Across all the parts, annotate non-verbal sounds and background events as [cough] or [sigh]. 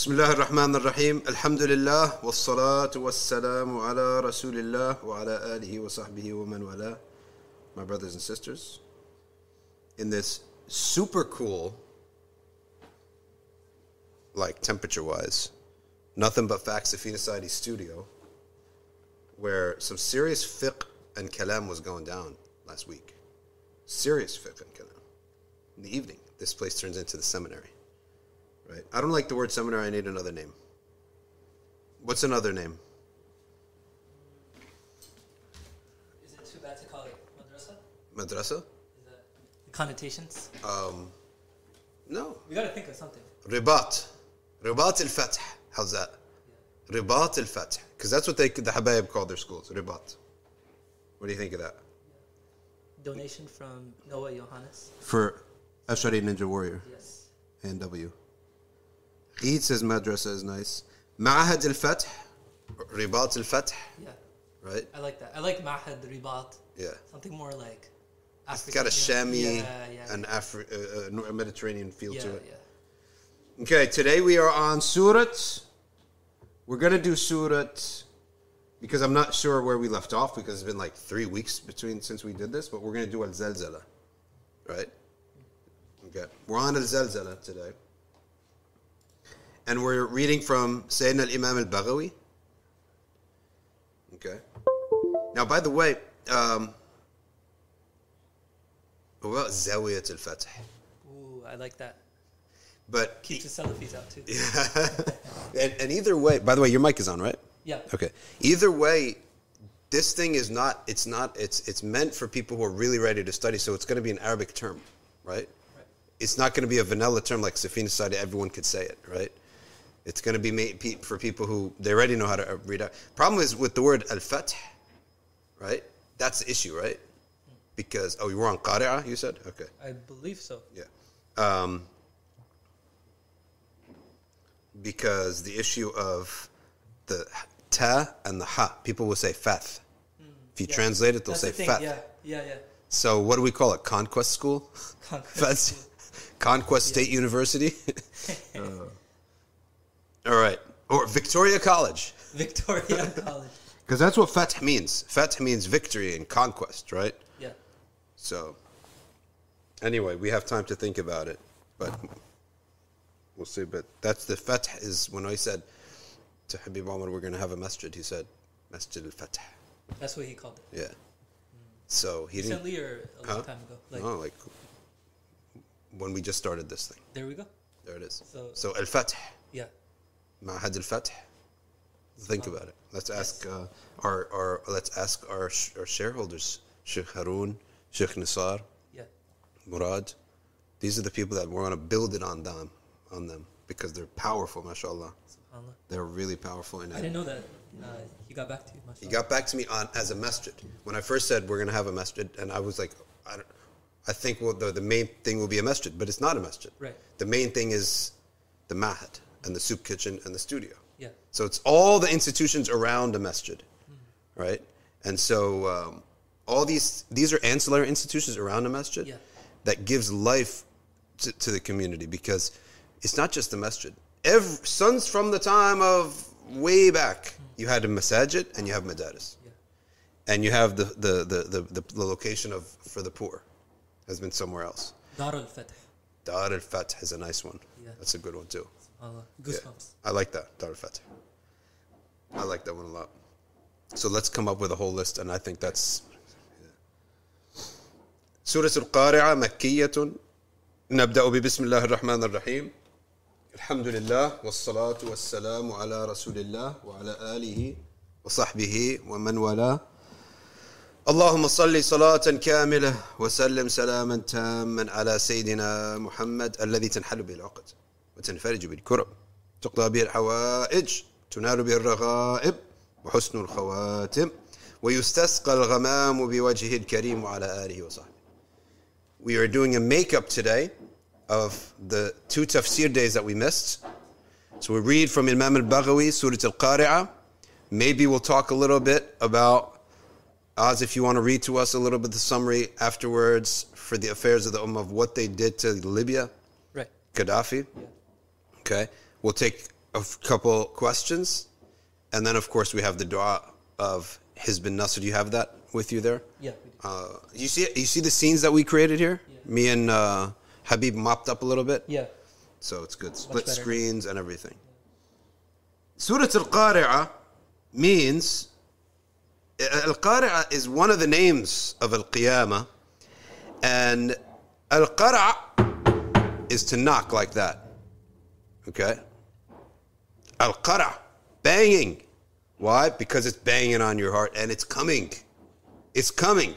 بسم الله الرحمن الرحيم الحمد لله والصلاة والسلام على رسول الله وعلى آله وصحبه ومن والاه My brothers and sisters, in this super cool, like temperature-wise, nothing but facts of Safina Society studio, where some serious fiqh and kalam was going down last week. Serious fiqh and kalam. In the evening, this place turns into the seminary. Right. I don't like the word seminar. I need another name. What's another name? Is it too bad to call it madrasa? Madrasa? Is that the connotations? Um, no. We gotta think of something. Ribat. Ribat al Fath. How's that? Ribat al Fath. Because that's what they, the Habayib call their schools. Ribat. What do you think of that? Donation from Noah Johannes. For Ashari Ninja Warrior. Yes. NW. Eid says madrasa is nice. Ma'ahad al Fath. Ribat al Fath. Yeah. Right? I like that. I like Mahad Ribat. Yeah. Something more like It's African. got a. Shami Yeah, yeah. and Afri- uh, uh, Mediterranean feel yeah, to it. yeah. Okay, today we are on Surat. We're going to do Surat because I'm not sure where we left off because it's been like three weeks between since we did this, but we're going to do Al Zalzala. Right? Okay. We're on Al Zalzala today. And we're reading from Sayyidina al Imam al Baghawi. Okay. Now, by the way, um, what about Zawiyat al Fatih? Ooh, I like that. But Keeps the Salafis out too. [laughs] and, and either way, by the way, your mic is on, right? Yeah. Okay. Either way, this thing is not. It's not. It's it's meant for people who are really ready to study. So it's going to be an Arabic term, right? Right. It's not going to be a vanilla term like Safina Society. Everyone could say it, right? It's going to be made pe- for people who they already know how to uh, read out. Problem is with the word al fath, right? That's the issue, right? Because oh, you were on qari'ah, you said, okay. I believe so. Yeah. Um, because the issue of the ta and the ha, people will say fath. If you Yeah. translate it, they'll That's say the fath. Yeah, yeah, yeah. So what do we call it? Conquest school? Conquest Conquest State University? [laughs] [laughs] Uh, all right. Or Victoria College. [laughs] Victoria College. Because that's what fath means. Fath means victory and conquest, right? Yeah. So, anyway, we have time to think about it, but we'll see. But that's the fath is when I said to Habib Omar, we're going to have a masjid. He said, Masjid al Fath. That's what he called it. Yeah. So he didn't. Recently or a long time ago? Like, no, like when we just started this thing. there we go. There it is. So- So Al Fath, Yeah. Ma'had Al Fath. Think about it. Let's ask uh, our, our let's ask our sh- our shareholders, Sheikh Haroon, Sheikh Nisar, Yeah. Murad. These are the people that we're going to build it on them, on them because they're powerful, mashallah. SubhanAllah. They're really powerful in I didn't know that. Uh, he got back to you. He got back to me on as a masjid. When I first said we're going to have a masjid, and I was like, I, don't, I think well, the, the main thing will be a masjid, but it's not a masjid. Right. The main thing is the mahad and the soup kitchen and the studio. Yeah. So it's all the institutions around a masjid, right? And so um, all these these are ancillary institutions around a masjid Yeah. that gives life to, to the community because it's not just the masjid. Every, since from the time of way back, you had a masajid and you have madaris, Yeah. and you have the the, the, the, the location of for the poor has been somewhere else. Dar al Fatih. Dar al Fath is a nice one. Yeah. That's a good one too. Yeah. Goosebumps. I like that, Dar al-Fatih. I like that one a lot. So let's come up with a whole list, and I think that's. سورة القارعة مكية نبدأ ببسم الله الرحمن الرحيم الحمد لله والصلاة والسلام على رسول الله وعلى آله وصحبه ومن والاه اللهم صل صلاة كاملة وسلم سلاما تاما على سيدنا محمد الذي تنحل به العقد وتنفرج به الكرب تقضى به الحوائج تنال به الرغائب وحسن الخواتم ويستسقى الغمام بوجهه الكريم وعلى آله وصحبه We are doing a makeup today of the two tafsir days that we missed. So we read from Imam al-Baghawi, Surah Al-Qari'ah. Maybe we'll talk a little bit about Oz, if you want to read to us a little bit the summary afterwards for the affairs of the Ummah of what they did to Libya, Right. Gaddafi. Okay. We'll take a couple questions, and then of course we have the dua of Hizb Nasr. Do you have that with you there? Yeah. Uh, you see, you see the scenes that we created here. Yeah. Me and uh, Habib mopped up a little bit, Yeah. so it's good. Split screens and everything. Surah Al-Qari'ah means Al-Qari'ah is one of the names of Al-Qiyamah, and Al-Qara' is to knock like that. Okay. Al-Qara', banging. Why? Because it's banging on your heart and it's coming. It's coming.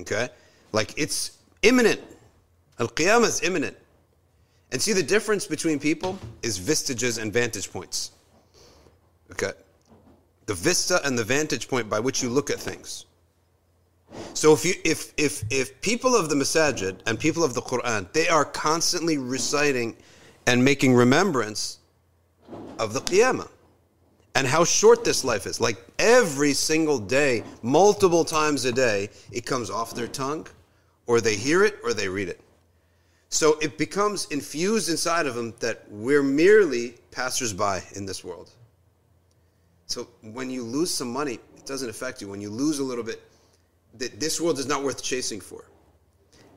Okay? Like it's imminent. Al Qiyamah is imminent. And see, the difference between people is vistages and vantage points. Okay? The vista and the vantage point by which you look at things. So if you if if if people of the masajid and people of the Quran, they are constantly reciting and making remembrance of the Qiyamah and how short this life is. Like every single day, multiple times a day, it comes off their tongue, or they hear it, or they read it. So it becomes infused inside of them that we're merely passersby in this world. So when you lose some money, it doesn't affect you. When you lose a little bit, that this world is not worth chasing for.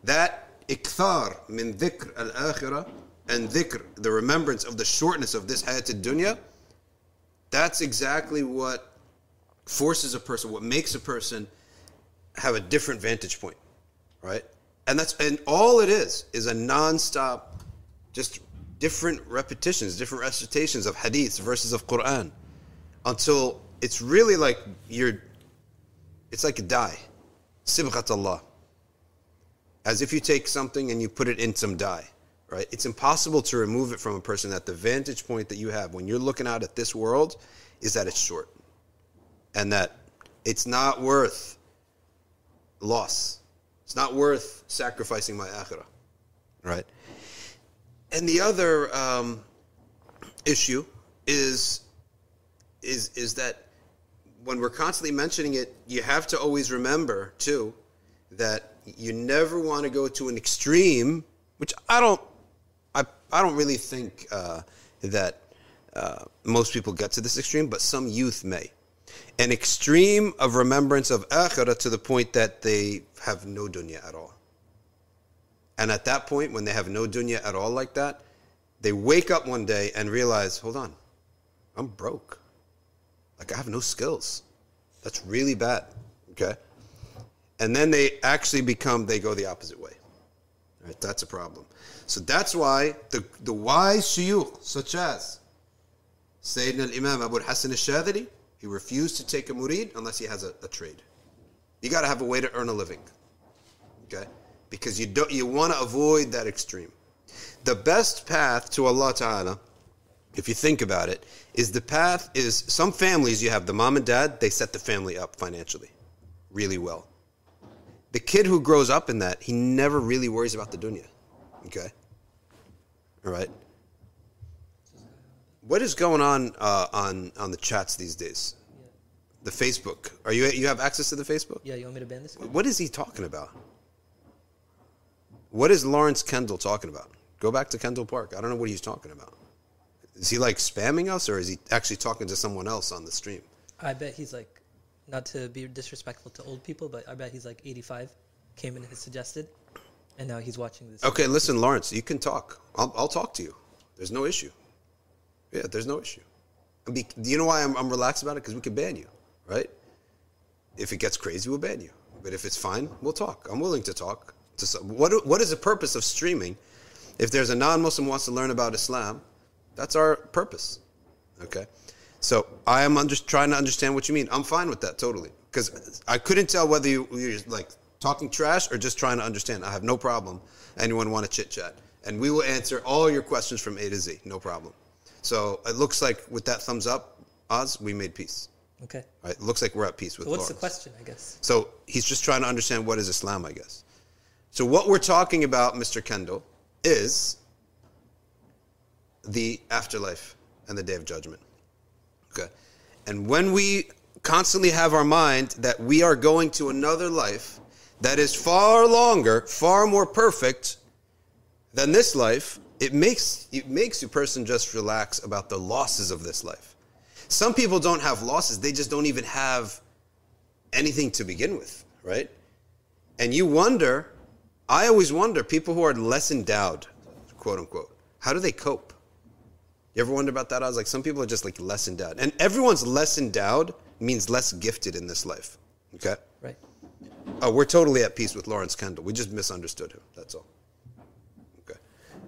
That ikthar min dhikr al-akhirah and dhikr, the remembrance of the shortness of this hayat dunya, that's exactly what forces a person, what makes a person have a different vantage point, right? And that's and all it is is a non-stop, just different repetitions, different recitations of hadiths, verses of Quran, until it's really like you're, it's like a dye, sibghat Allah. As if you take something and you put it in some dye, right? It's impossible to remove it from a person that the vantage point that you have when you're looking out at this world is that it's short and that it's not worth loss. It's not worth sacrificing my akhirah, right? And the other um, issue is is is that when we're constantly mentioning it, you have to always remember too that you never want to go to an extreme, which I don't, I don't really think uh, that uh, most people get to this extreme, but some youth may. An extreme of remembrance of akhirah to the point that they have no dunya at all. And at that point, when they have no dunya at all like that, they wake up one day and realize, hold on, I'm broke. Like I have no skills. That's really bad. Okay? And then they actually become, they go the opposite way. Right? That's a problem. So that's why the, the wise shuyukh, such as Sayyidina al-Imam Abu al-Hasan al-Shadili, he refused to take a murid unless he has a, a trade. You got to have a way to earn a living. Okay? Because you don't you want to avoid that extreme. The best path to Allah Ta'ala, if you think about it, is the path is some families you have the mom and dad, they set the family up financially really well. The kid who grows up in that, he never really worries about the dunya. Okay? All right? What is going on uh, on on the chats these days? The Facebook. Are you you have access to the Facebook? Yeah, you want me to ban this? What is he talking about? What is Lawrence Kendall talking about? Go back to Kendall Park. I don't know what he's talking about. Is he like spamming us or is he actually talking to someone else on the stream? I bet he's like, not to be disrespectful to old people, but I bet he's like 85, came in and suggested, and now he's watching this. Okay, listen, Lawrence, you can talk. I'll, I'll talk to you. There's no issue. Yeah, there's no issue. Be, do you know why I'm, I'm relaxed about it? Because we can ban you, right? If it gets crazy, we'll ban you. But if it's fine, we'll talk. I'm willing to talk. To some, what, what is the purpose of streaming? If there's a non-Muslim wants to learn about Islam, that's our purpose. Okay, so I am under, trying to understand what you mean. I'm fine with that totally because I couldn't tell whether you, you're like talking trash or just trying to understand. I have no problem. Anyone want to chit chat, and we will answer all your questions from A to Z. No problem. So it looks like with that thumbs up, Oz, we made peace. Okay. Right? It looks like we're at peace with. So what's the question, I guess? So he's just trying to understand what is Islam, I guess. So what we're talking about, Mr. Kendall, is the afterlife and the day of judgment. Okay. And when we constantly have our mind that we are going to another life that is far longer, far more perfect than this life, it makes it makes a person just relax about the losses of this life. Some people don't have losses; they just don't even have anything to begin with, right? And you wonder. I always wonder people who are less endowed, quote unquote, how do they cope? You ever wonder about that? I was like, some people are just like less endowed, and everyone's less endowed means less gifted in this life. Okay. Oh, we're totally at peace with Lawrence Kendall. We just misunderstood him. That's all. Okay.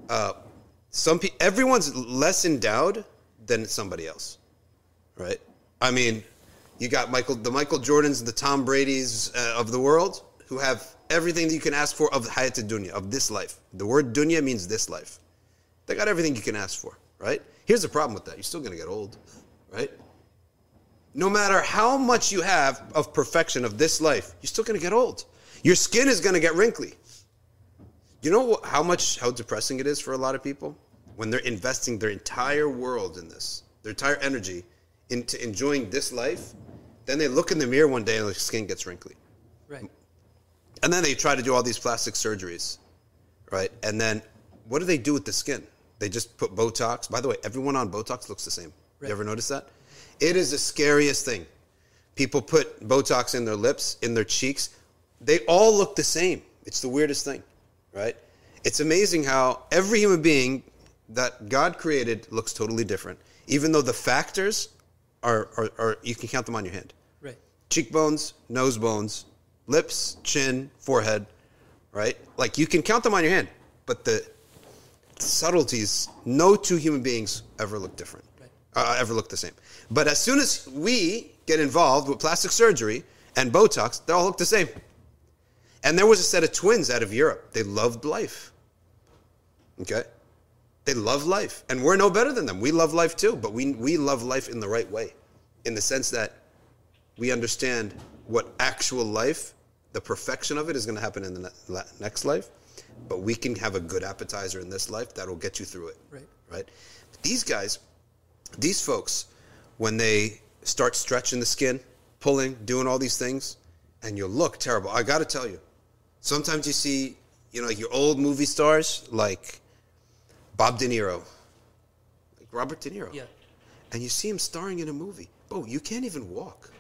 Uh, some pe- everyone's less endowed than somebody else, right? I mean, you got Michael, the Michael Jordans, the Tom Brady's uh, of the world, who have everything that you can ask for of hayat dunya of this life. The word dunya means this life. They got everything you can ask for, right? Here's the problem with that: you're still gonna get old, right? No matter how much you have of perfection of this life, you're still going to get old. Your skin is going to get wrinkly. You know how much how depressing it is for a lot of people when they're investing their entire world in this, their entire energy into enjoying this life. Then they look in the mirror one day and their skin gets wrinkly, Right. and then they try to do all these plastic surgeries, right? And then what do they do with the skin? They just put Botox. By the way, everyone on Botox looks the same. Right. You ever notice that? It is the scariest thing. People put Botox in their lips, in their cheeks. They all look the same. It's the weirdest thing, right? It's amazing how every human being that God created looks totally different, even though the factors are, are, are you can count them on your hand Right. cheekbones, nose bones, lips, chin, forehead, right? Like you can count them on your hand, but the subtleties, no two human beings ever look different. Uh, ever look the same. But as soon as we get involved with plastic surgery and Botox, they all look the same. And there was a set of twins out of Europe. They loved life. Okay? They love life. And we're no better than them. We love life too, but we, we love life in the right way, in the sense that we understand what actual life, the perfection of it, is going to happen in the ne- next life. But we can have a good appetizer in this life that'll get you through it. Right. Right? But these guys, these folks, when they start stretching the skin, pulling, doing all these things, and you look terrible. I got to tell you, sometimes you see, you know, like your old movie stars like Bob De Niro, like Robert De Niro Yeah. and you see him starring in a movie. Oh, you can't even walk,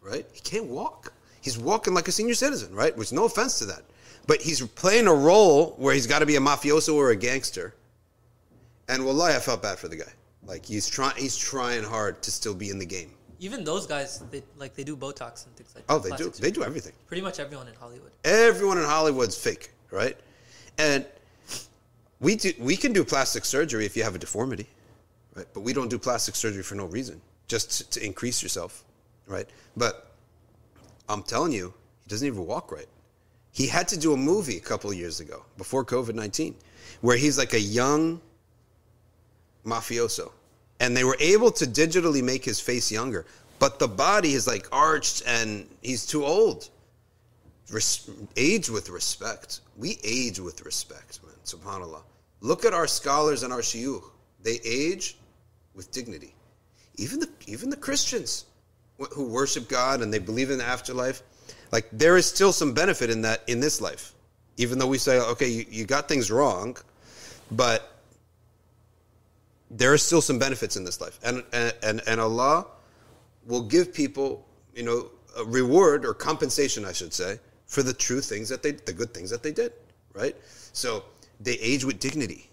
right? He can't walk. He's walking like a senior citizen, right? Which no offense to that, but he's playing a role where he's got to be a mafioso or a gangster. And wallahi, I felt bad for the guy. Like he's trying, he's trying hard to still be in the game. Even those guys, they like they do Botox and things like. Oh, that. Oh, they do. plastic They do everything. Pretty much everyone in Hollywood. Everyone in Hollywood's fake, right? And we do we can do plastic surgery if you have a deformity, right? But we don't do plastic surgery for no reason, just to, to increase yourself, right? But I'm telling you, he doesn't even walk right. He had to do a movie a couple of years ago, before COVID 19, where he's like a young mafioso. And they were able to digitally make his face younger, but the body is like arched and he's too old. Res- age with respect. We age with respect, man. Subhanallah. Look at our scholars and our shiyukh. They age with dignity. Even the even the Christians who worship God and they believe in the afterlife, like there is still some benefit in that in this life. Even though we say, okay, you, you got things wrong, but there are still some benefits in this life. And and and, Allah will give people, you know, a reward or compensation, I should say, for the true things that they, the good things that they did, right? So they age with dignity,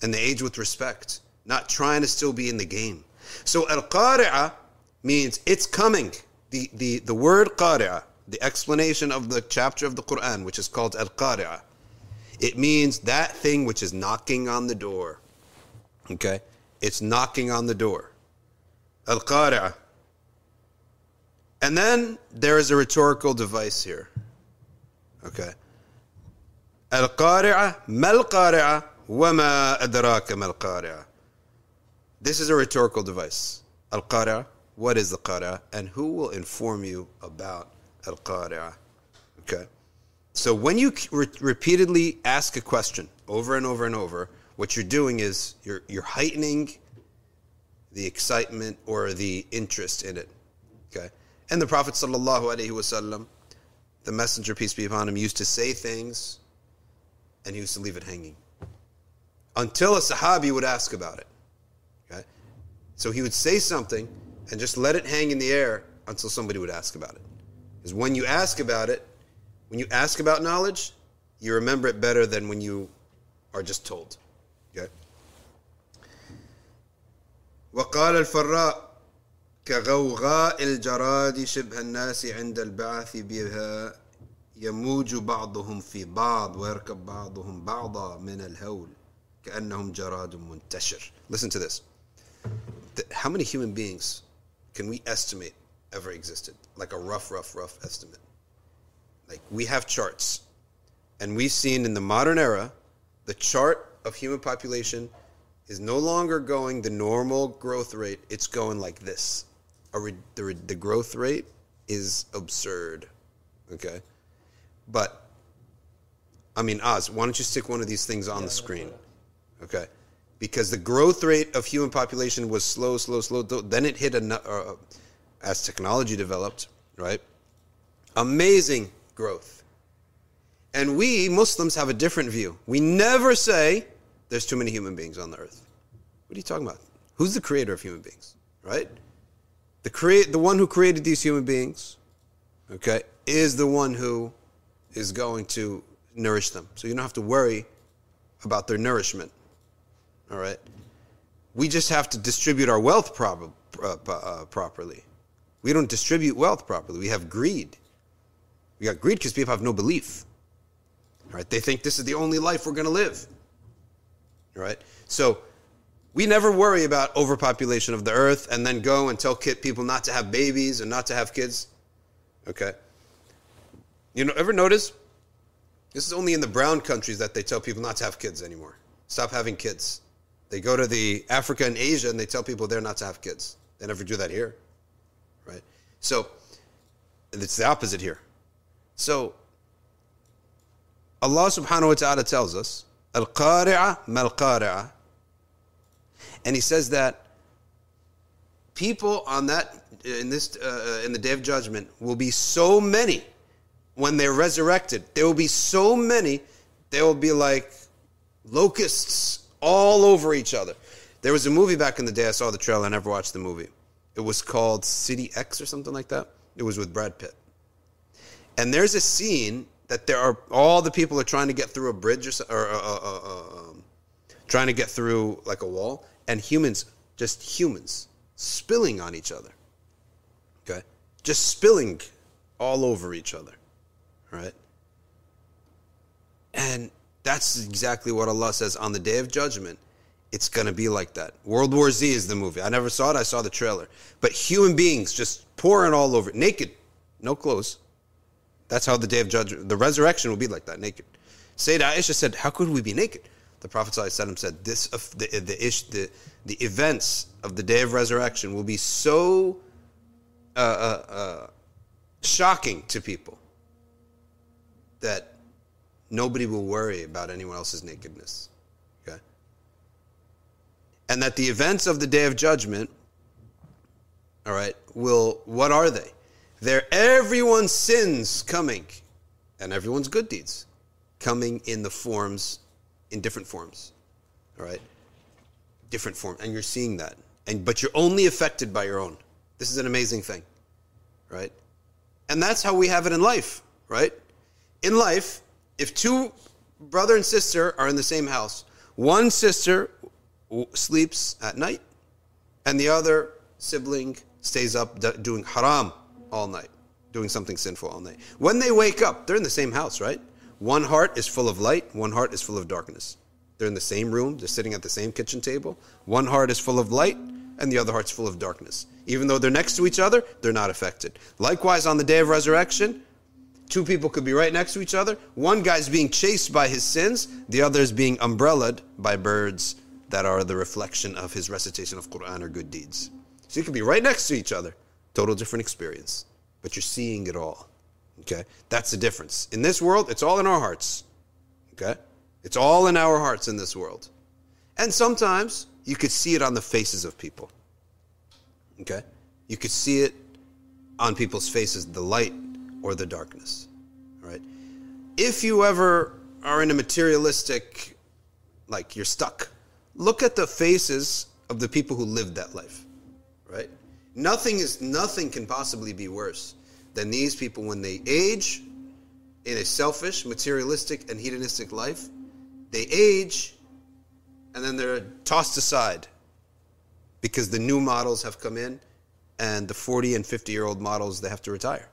and they age with respect, not trying to still be in the game. So al qari'ah means it's coming. The the the word qari'ah, the explanation of the chapter of the Quran, which is called al qari'ah, it means that thing which is knocking on the door. Okay, it's knocking on the door. Al qari'ah. And then there is a rhetorical device here. Okay. Al qari'ah, mal wama adraka mal. This is a rhetorical device. Al qari'ah, what is the qari'ah, and who will inform you about al qari'ah? Okay. So when you re- repeatedly ask a question over and over and over, what you're doing is you're you're heightening the excitement or the interest in it. Okay. And the Prophet sallallahu alaihi wasallam, the Messenger peace be upon him, used to say things, and he used to leave it hanging. until a Sahabi would ask about it. Okay? So he would say something and just let it hang in the air until somebody would ask about it. Because when you ask about it, when you ask about knowledge, you remember it better than when you are just told. وقال الفراء كغوغاء الجراد شبه الناس عند البعث بها يموج بعضهم في بعض ويركب بعضهم بعضا من الهول كأنهم جراد منتشر Listen to this. The- how many human beings can we estimate ever existed? Like a rough, rough, rough estimate. Like we have charts. And we've seen in the modern era, the chart of human population is no longer going the normal growth rate. It's going like this. Re- the, re- the growth rate is absurd. Okay? But, I mean, Oz, why don't you stick one of these things on the screen? Okay? Because the growth rate of human population was slow, slow, slow. Then it hit a, uh, as technology developed, right? Amazing growth. And we Muslims have a different view. We never say there's too many human beings on the earth. What are you talking about? Who's the creator of human beings, right? The create the one who created these human beings, okay, is the one who is going to nourish them. So you don't have to worry about their nourishment. All right? We just have to distribute our wealth uh, uh, properly. We don't distribute wealth properly. We have greed. We got greed because people have no belief. All right? They think this is the only life we're going to live. Right? So we never worry about overpopulation of the earth and then go and tell kid people not to have babies and not to have kids. Okay? You know, ever notice? This is only in the brown countries that they tell people not to have kids anymore. Stop having kids. They go to the Africa and Asia and they tell people they're not to have kids. They never do that here. Right? So it's the opposite here. So Allah subhanahu wa ta'ala tells us, Al Qari'ah mal. And he says that people on that in this uh, in the day of judgment will be so many when they're resurrected. There will be so many, they will be like locusts all over each other. There was a movie back in the day. I saw the trailer. I never watched the movie. It was called City X or something like that. It was with Brad Pitt. And there's a scene that there are all the people are trying to get through a bridge or, or uh, uh, uh, um, trying to get through like a wall, and humans, just humans, spilling on each other. Okay, just spilling all over each other. Right. And that's exactly what Allah says on the day of judgment. It's going to be like that. World War Z is the movie. I never saw it. I saw the trailer. But human beings just pouring all over, naked, no clothes. That's how the day of judgment, the resurrection will be like that, naked. Sayyidina Aisha said, "How could we be naked?" The Prophet ﷺ said, "This of the the, ish, the the events of the day of resurrection will be so uh, uh, uh, shocking to people that nobody will worry about anyone else's nakedness." Okay, and that the events of the day of judgment, all right, will what are they? They're everyone's sins coming, and everyone's good deeds coming in the forms, in different forms. All right? Different form. And you're seeing that. And but you're only affected by your own. This is an amazing thing. Right? And that's how we have it in life, right? In life, if two brother and sister are in the same house, one sister sleeps at night and the other sibling stays up doing haram all night, doing something sinful all night. When they wake up, they're in the same house, right? One heart is full of light, one heart is full of darkness. They're in the same room, they're sitting at the same kitchen table. One heart is full of light, and the other heart's full of darkness. Even though they're next to each other, they're not affected. Likewise, on the day of resurrection, two people could be right next to each other. One guy's being chased by his sins, the other is being umbrellaed by birds that are the reflection of his recitation of Quran or good deeds. So you could be right next to each other, total different experience, but you're seeing it all. Okay? That's the difference. In this world, it's all in our hearts. Okay? It's all in our hearts in this world. And sometimes you could see it on the faces of people. Okay? You could see it on people's faces, the light or the darkness. Right? If you ever are in a materialistic like you're stuck. Look at the faces of the people who lived that life, right? Nothing is nothing can possibly be worse than these people when they age in a selfish, materialistic, and hedonistic life. They age, and then they're tossed aside because the new models have come in, and the 40 and 50 year old models they have to retire.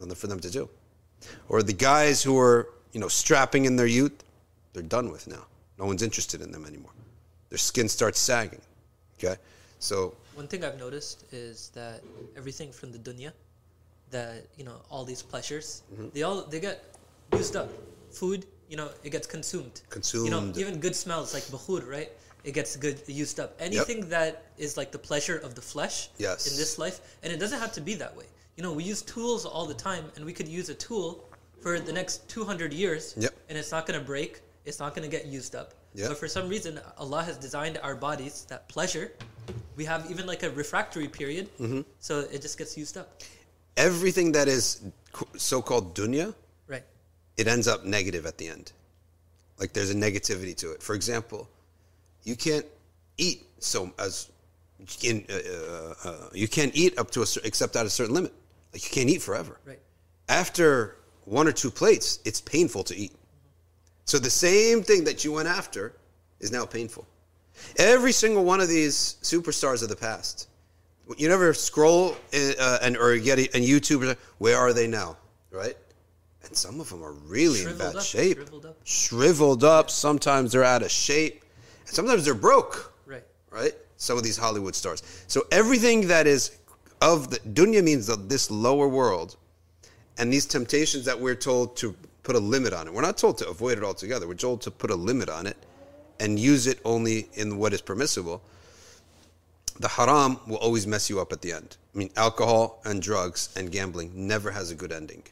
Nothing for them to do. Or the guys who are you know strapping in their youth, they're done with now. No one's interested in them anymore. Their skin starts sagging. Okay, so One thing I've noticed is that everything from the dunya, that you know, all these pleasures, Mm-hmm. they all they get used up. Food, you know, it gets consumed. Consumed. You know, even good smells like bakhur, right? It gets good used up. Anything that is like the pleasure of the flesh Yes. in this life, and it doesn't have to be that way. You know, we use tools all the time, and we could use a tool for the next 200 years, Yep. and it's not going to break. It's not going to get used up. Yep. But for some reason, Allah has designed our bodies that pleasure. We have even like a refractory period, Mm-hmm. so it just gets used up. everything that is so called dunya, Right. it ends up negative at the end. Like there's a negativity to it. For example, you can't eat so as in, uh, uh, uh, you can't eat up to a except at a certain limit. Like you can't eat forever. Right. After one or two plates, it's painful to eat. So the same thing that you went after is now painful. Every single one of these superstars of the past, you never scroll uh, and or get it- and YouTube. Where are they now? Right, and some of them are really in bad up, shape, shriveled up. shriveled up. Sometimes they're out of shape, and sometimes they're broke Right. right? Some of these Hollywood stars. So everything that is of the dunya means the, this lower world, and these temptations that we're told to put a limit on it. We're not told to avoid it altogether. We're told to put a limit on it and use it only in what is permissible. The haram will always mess you up at the end. I mean, alcohol and drugs and gambling never has a good ending.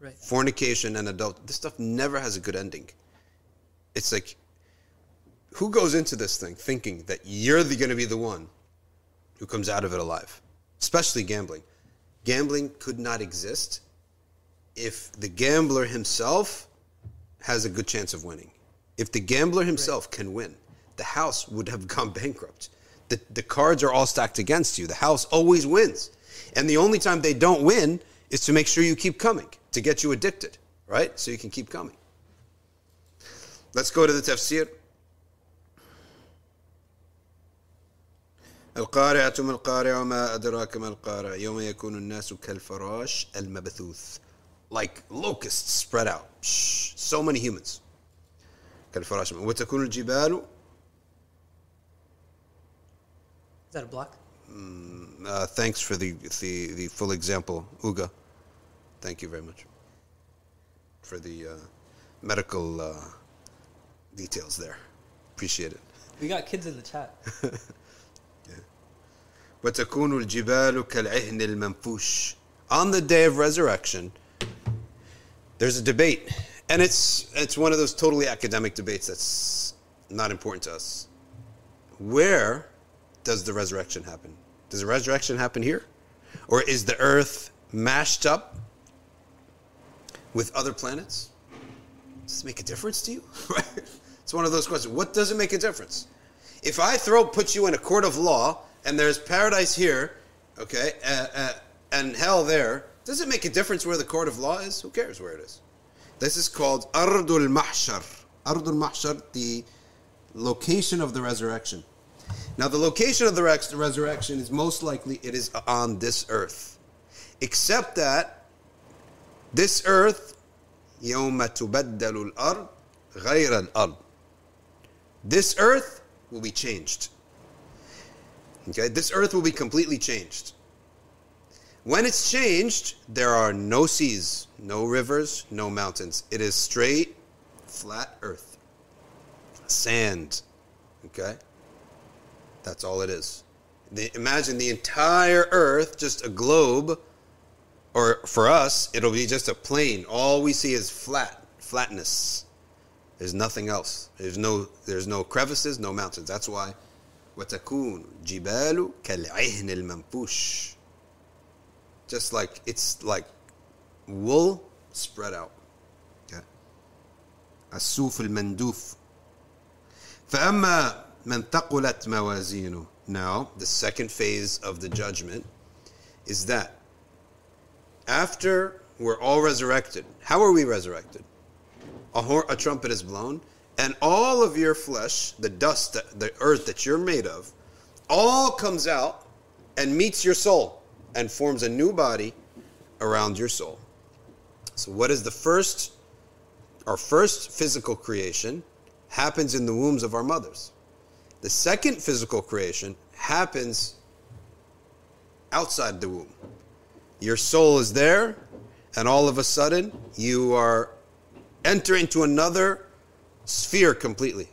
Right. Fornication and adult, this stuff never has a good ending. It's like who goes into this thing thinking that you're going to be the one who comes out of it alive? Especially gambling. Gambling could not exist if the gambler himself has a good chance of winning. If the gambler himself can win, the house would have gone [laughs] bankrupt. The, the cards are all stacked against you. The house always wins. And the only time they don't win is to make sure you keep coming, to get you addicted, right? So you can keep coming. Let's go to the tafsir. القارعة ما القارعة ما أدراك ما القارعة يوم يكون الناس كالفراش المبثوث like locusts spread out Shh, so many humans كالفراش وتكون الجبال Is that a block? uh, thanks for the, the the full example Uga thank you very much for the uh, medical uh, details there appreciate it We got kids in the chat. [laughs] وتكون الجبال كالعهن المنفوش. On the day of resurrection, there's a debate, and it's it's one of those totally academic debates that's not important to us. Where does the resurrection happen? Does the resurrection happen here, or is the Earth mashed up with other planets? Does it make a difference to you? Right? [laughs] It's one of those questions. What does it make a difference? If I throw put you in a court of law and there's paradise here, okay, uh, uh, and hell there, does it make a difference where the court of law is? Who cares where it is? This is called Ardul Mahshar. Ardul Mahshar, the location of the resurrection. Now, the location of the rex- resurrection is most likely it is on this earth, except that this earth, يوم تبدل الأرض غير الأرض. This earth will be changed. Okay, this earth will be completely changed. When it's changed, there are no seas, no rivers, no mountains. It is straight, flat earth. Sand. Okay? That's all it is. The, imagine the entire earth, just a globe, or for us, it'll be just a plane. All we see is flat, flatness. There's nothing else. There's no there's no crevices, no mountains. That's why وتكون جبال كالعهن المنفوش. Just like it's like wool spread out. Okay. الصوف المندوف. فأما من ثقلت موازينه. Now, the second phase of the judgment is that after we're all resurrected, how are we resurrected? A, hor- a trumpet is blown, and all of your flesh, the dust, that, the earth that you're made of, all comes out and meets your soul and forms a new body around your soul. So, what is the first? Our first physical creation happens in the wombs of our mothers. The second physical creation happens outside the womb. Your soul is there, and all of a sudden, you are enter into another sphere completely.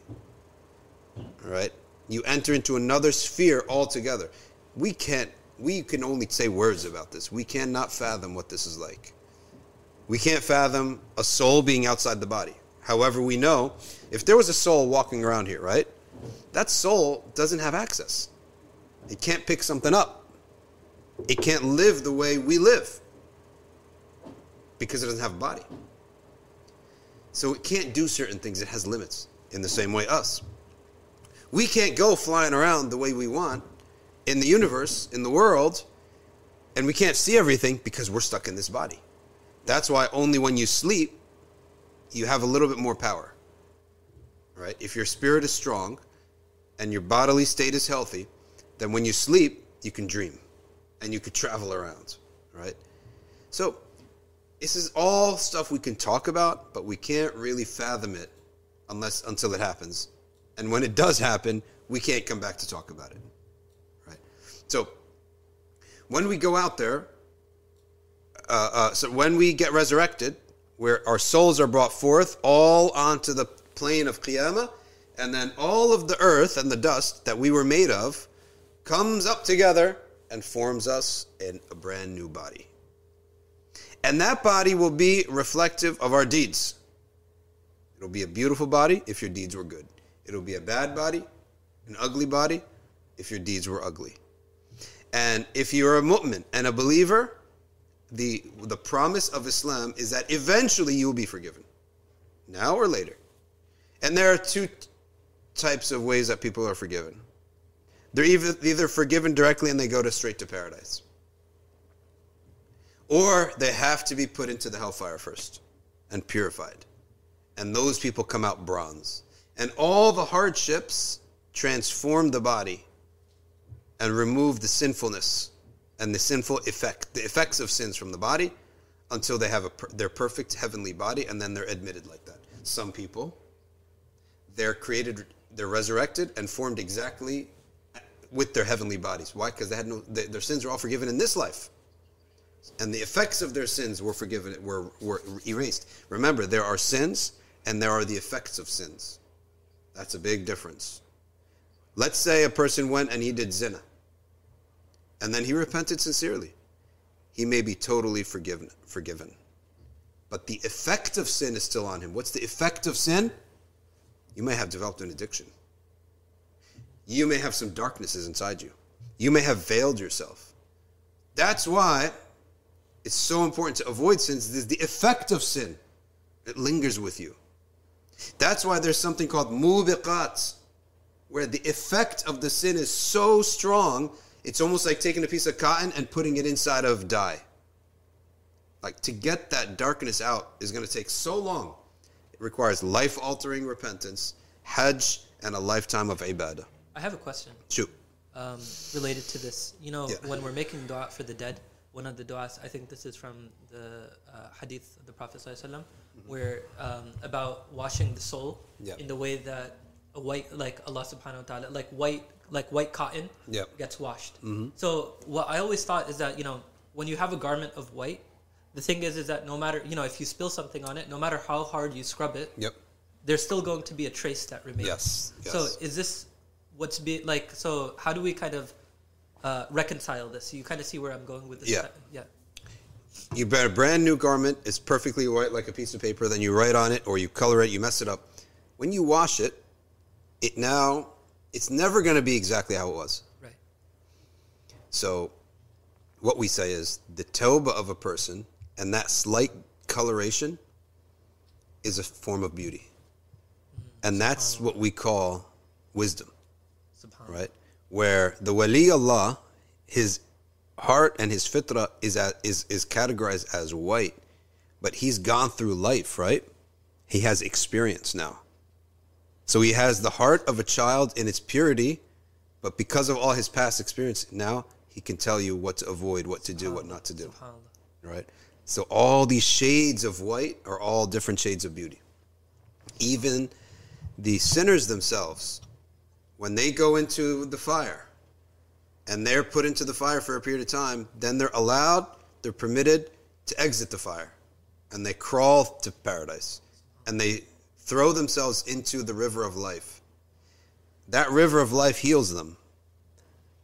All right? You enter into another sphere altogether. We can't, we can only say words about this. We cannot fathom what this is like. We can't fathom a soul being outside the body. However, we know if there was a soul walking around here, right? That soul doesn't have access. It can't pick something up. It can't live the way we live because it doesn't have a body. So it can't do certain things. It has limits in the same way us. We can't go flying around the way we want in the universe, in the world, and we can't see everything because we're stuck in this body. That's why only when you sleep, you have a little bit more power. Right? If your spirit is strong and your bodily state is healthy, then when you sleep, you can dream and you could travel around. Right? So, this is all stuff we can talk about, but we can't really fathom it unless until it happens. And when it does happen, we can't come back to talk about it. So, when we go out there, uh, uh, so when we get resurrected, where our souls are brought forth all onto the plane of Qiyamah, and then all of the earth and the dust that we were made of comes up together and forms us in a brand new body. And that body will be reflective of our deeds. It'll be a beautiful body if your deeds were good. It'll be a bad body, an ugly body, if your deeds were ugly. And if you're a mu'min and a believer, the, the promise of Islam is that eventually you will be forgiven. Now or later. And there are two types of ways that people are forgiven. They're either, either forgiven directly and they go to straight to paradise. Or they have to be put into the hellfire first and purified. And those people come out bronze. And all the hardships transform the body and remove the sinfulness and the sinful effect, the effects of sins from the body until they have a, their perfect heavenly body and then they're admitted like that. Some people, they're created, they're resurrected and formed exactly with their heavenly bodies. Why? Because they had no, they, their sins are all forgiven in this life. And the effects of their sins were forgiven, were, were erased. Remember, there are sins and there are the effects of sins. That's a big difference. Let's say a person went and he did zina and then he repented sincerely, he may be totally forgiven. Forgiven, but the effect of sin is still on him. What's the effect of sin? You may have developed an addiction. You may have some darknesses inside you. You may have veiled yourself. That's why it's so important to avoid sins. The effect of sin. It lingers with you. That's why there's something called mubiqat, where the effect of the sin is so strong it's almost like taking a piece of cotton and putting it inside of dye. Like to get that darkness out is going to take so long. It requires life altering repentance, hajj, and a lifetime of ibadah. I have a question. Shoot. Um, related to this, you know, Yeah. when we're making dua for the dead, one of the du'as, I think this is from the uh, hadith of the Prophet ﷺ, where um, about washing the soul Mm-hmm. Yeah. in the way that white, like Allah Subhanahu wa Taala, like white, like white cotton Yep. gets washed. So what I always thought is that you know when you have a garment of white, the thing is is that no matter you know if you spill something on it, no matter how hard you scrub it, Yep. there's still going to be a trace that remains. Yes, So is this what's be like? So how do we kind of uh, reconcile this? You kind of see where I'm going with this. Yeah. Yeah. You bet a brand new garment is perfectly white like a piece of paper, then you write on it or you color it, you mess it up. When you wash it, it now, it's never going to be exactly how it was. Right. So, what we say is the tawbah of a person and that slight coloration is a form of beauty. Mm-hmm. And that's what we call wisdom, right? Where the wali Allah, his heart and his fitra is at, is is categorized as white, but he's gone through life, right? He has experience now. So he has the heart of a child in its purity, but because of all his past experience, now he can tell you what to avoid, what to do, what not to do right? So all these shades of white are all different shades of beauty. Even the sinners themselves, when they go into the fire and they're put into the fire for a period of time, then they're allowed, they're permitted to exit the fire and they crawl to paradise and they throw themselves into the river of life. That river of life heals them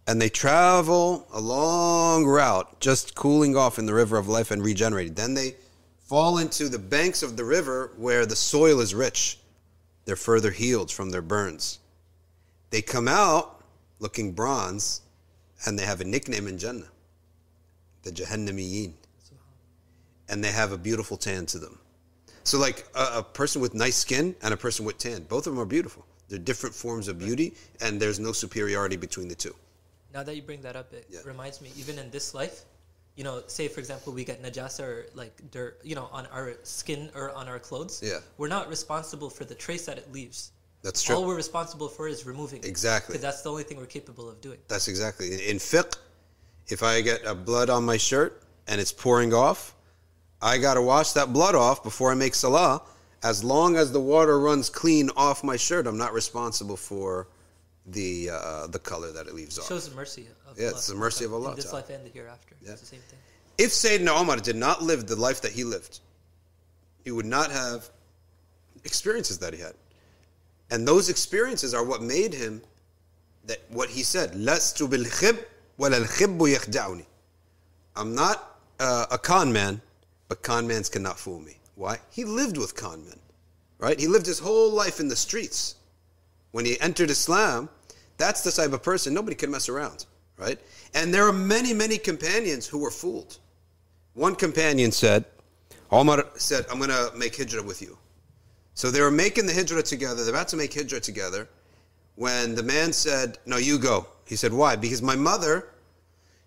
and they travel a long route just cooling off in the river of life and regenerating. Then they fall into the banks of the river where the soil is rich. They're further healed from their burns. They come out looking bronze and they have a nickname in Jannah, the Jahannamiyin. And they have a beautiful tan to them. So, like a, a person with nice skin and a person with tan, both of them are beautiful. They're different forms of beauty, and there's no superiority between the two. Now that you bring that up, it Yeah. reminds me, even in this life, you know, say for example, we get najasa or like dirt, you know, on our skin or on our clothes. Yeah. We're not responsible for the trace that it leaves. That's true. All we're responsible for is removing it. Exactly. Because that's the only thing we're capable of doing. That's exactly. In, in fiqh, if I get a blood on my shirt and it's pouring off, I got to wash that blood off before I make salah. As long as the water runs clean off my shirt, I'm not responsible for the uh, the color that it leaves off. Shows the mercy of yeah, Allah. it's the mercy of Allah. In this life and the hereafter. Yeah. It's the same thing. If Sayyidina Omar did not live the life that he lived, he would not have experiences that he had. And those experiences are what made him that what he said, Lastu bil khib, I'm not uh, a con man but con mans cannot fool me. Why? He lived with con men, right? He lived his whole life in the streets. When he entered Islam, that's the type of person nobody can mess around, right? And there are many, many companions who were fooled. One companion said, Omar said, I'm going to make hijrah with you. So they were making the hijrah together. They're about to make hijrah together when the man said, No, you go. He said, Why? Because my mother,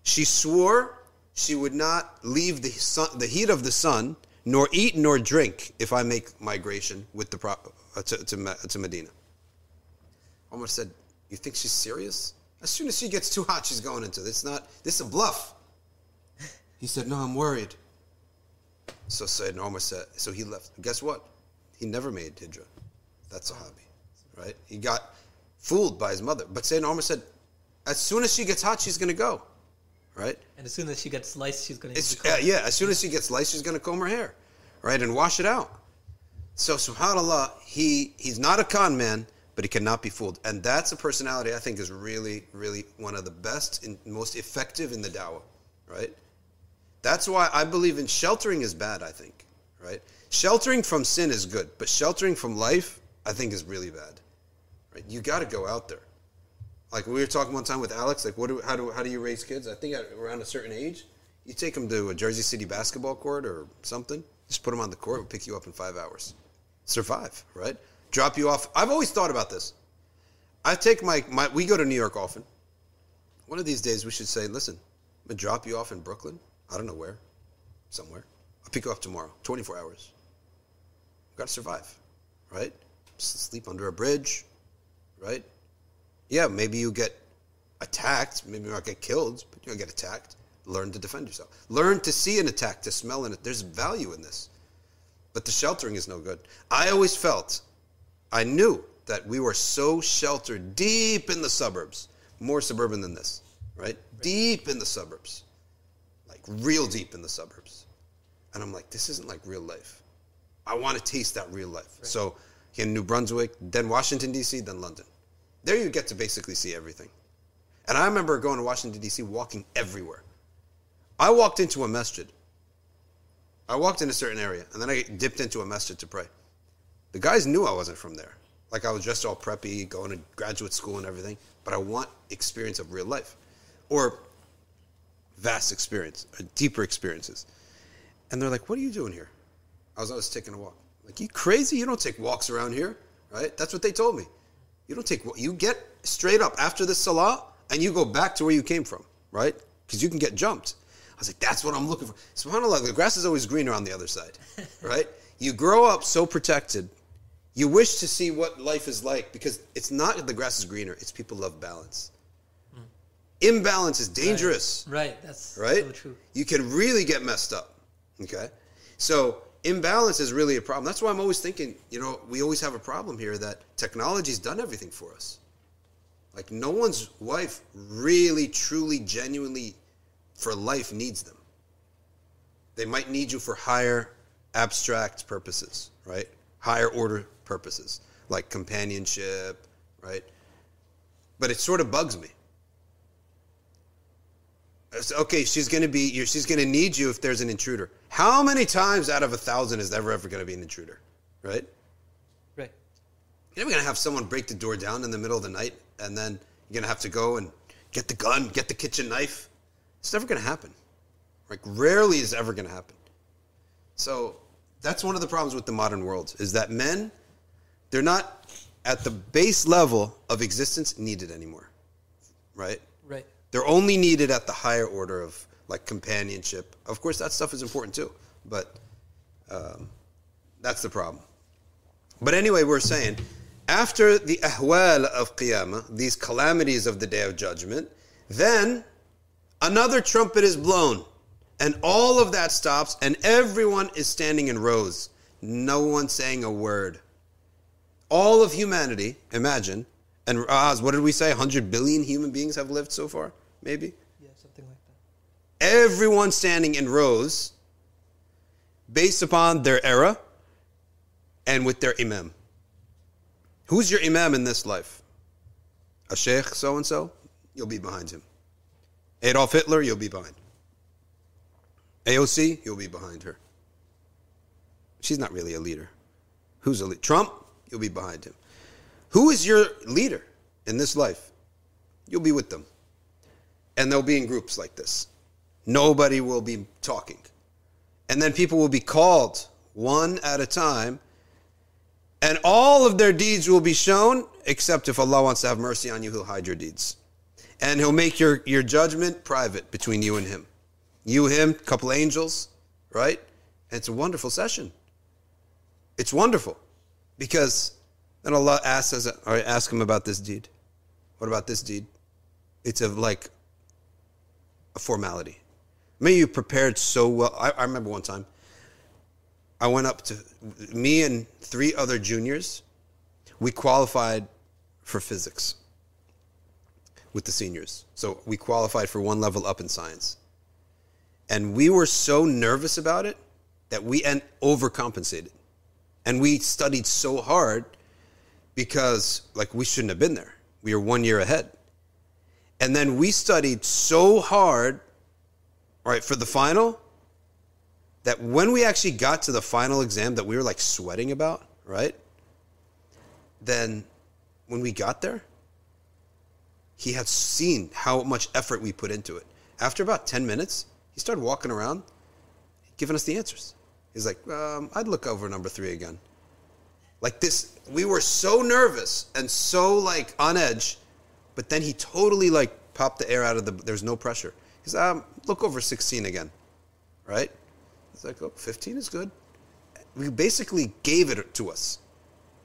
she swore she would not leave the, sun, the heat of the sun, nor eat nor drink if I make migration with the uh, to, to, to Medina. Omar said, You think she's serious? As soon as she gets too hot, she's going into this. Not this is a bluff. [laughs] He said, No, I'm worried. So Sayyidina Omar said, so he left. Guess what? He never made hijrah. That's a hobby, right? He got fooled by his mother. But Sayyidina Omar said, as soon as she gets hot, she's going to go, right? And as soon as she gets sliced, she's going to. Uh, yeah, as soon as she gets lice, she's going to comb her hair, right, and wash it out. So, subhanallah, he he's not a con man, but he cannot be fooled, and that's a personality I think is really, really one of the best and most effective in the dawah, right? That's why I believe in sheltering is bad. I think, right? Sheltering from sin is good, but sheltering from life, I think, is really bad. Right? You got to go out there. Like we were talking one time with Alex, like what do how do how do you raise kids? I think at around a certain age, you take them to a Jersey City basketball court or something. Just put them on the court. We'll pick you up in five hours. Survive, right? Drop you off. I've always thought about this. I take my, my we go to New York often. One of these days we should say, listen, I'm gonna drop you off in Brooklyn. I don't know where, somewhere. I'll pick you up tomorrow. 24 hours. We've got to survive, right? Sleep under a bridge, right? Yeah, maybe you get attacked. Maybe you not get killed, but you'll get attacked. Learn to defend yourself. Learn to see an attack, to smell it. There's value in this. But the sheltering is no good. I always felt, I knew that we were so sheltered deep in the suburbs, more suburban than this, right? Deep in the suburbs, like real deep in the suburbs. And I'm like, this isn't like real life. I want to taste that real life. So in New Brunswick, then Washington, D.C., then London. There you get to basically see everything. And I remember going to Washington, D.C., walking everywhere. I walked into a masjid. I walked in a certain area, and then I dipped into a masjid to pray. The guys knew I wasn't from there. Like I was just all preppy, going to graduate school and everything. But I want experience of real life, or vast experience, or deeper experiences. And they're like, "What are you doing here?" I was always taking a walk. Like, you crazy? You don't take walks around here, right? That's what they told me. You don't take what you get straight up after the salah and you go back to where you came from, right? Because you can get jumped. I was like, that's what I'm looking for. SubhanAllah, the grass is always greener on the other side, [laughs] right? You grow up so protected. You wish to see what life is like because it's not that the grass is greener, it's people love balance. Hmm. Imbalance is dangerous Right. right. That's right? so true. You can really get messed up. Okay? So imbalance is really a problem. That's why I'm always thinking, you know, we always have a problem here that technology's done everything for us. Like no one's wife really, truly, genuinely for life needs them. They might need you for higher abstract purposes, right? Higher order purposes, like companionship, right? But it sort of bugs me. Okay, she's going to be, she's going to need you if there's an intruder. How many times out of a thousand is there ever, ever going to be an intruder, right? Right. You're never going to have someone break the door down in the middle of the night and then you're going to have to go and get the gun, get the kitchen knife. It's never going to happen. Like, rarely is ever going to happen. So, that's one of the problems with the modern world is that men, they're not at the base level of existence needed anymore, right? Right. They're only needed at the higher order of like companionship. Of course, that stuff is important too, but um, that's the problem. But anyway, we're saying after the ahwal of qiyamah, these calamities of the day of judgment, then another trumpet is blown, and all of that stops, and everyone is standing in rows, no one saying a word. All of humanity, imagine, and Oz, what did we say? 100 billion human beings have lived so far, maybe? Yeah, something like that. Everyone standing in rows based upon their era and with their imam. Who's your imam in this life? A sheikh so and so? You'll be behind him. Adolf Hitler, you'll be behind. AOC, you'll be behind her. She's not really a leader. Who's a leader? Trump, you'll be behind him. Who is your leader in this life? You'll be with them. And they'll be in groups like this. Nobody will be talking. And then people will be called one at a time, and all of their deeds will be shown, except if Allah wants to have mercy on you, He'll hide your deeds. And He'll make your, your judgment private between you and Him. You, Him, couple angels, right? And it's a wonderful session. It's wonderful because then Allah asks us, or ask Him about this deed. What about this deed? It's of like a formality. Maybe you prepared so well. I, I remember one time I went up to me and three other juniors. We qualified for physics with the seniors. So we qualified for one level up in science. And we were so nervous about it that we en- overcompensated. And we studied so hard because, like, we shouldn't have been there. We were one year ahead. And then we studied so hard, right, for the final that when we actually got to the final exam that we were like sweating about, right? Then when we got there, he had seen how much effort we put into it. After about 10 minutes, he started walking around giving us the answers. He's like, um, I'd look over number three again. Like this, we were so nervous and so like on edge, but then he totally like popped the air out of the, there's no pressure. Um, look over 16 again, right? It's like, oh, 15 is good. We basically gave it to us.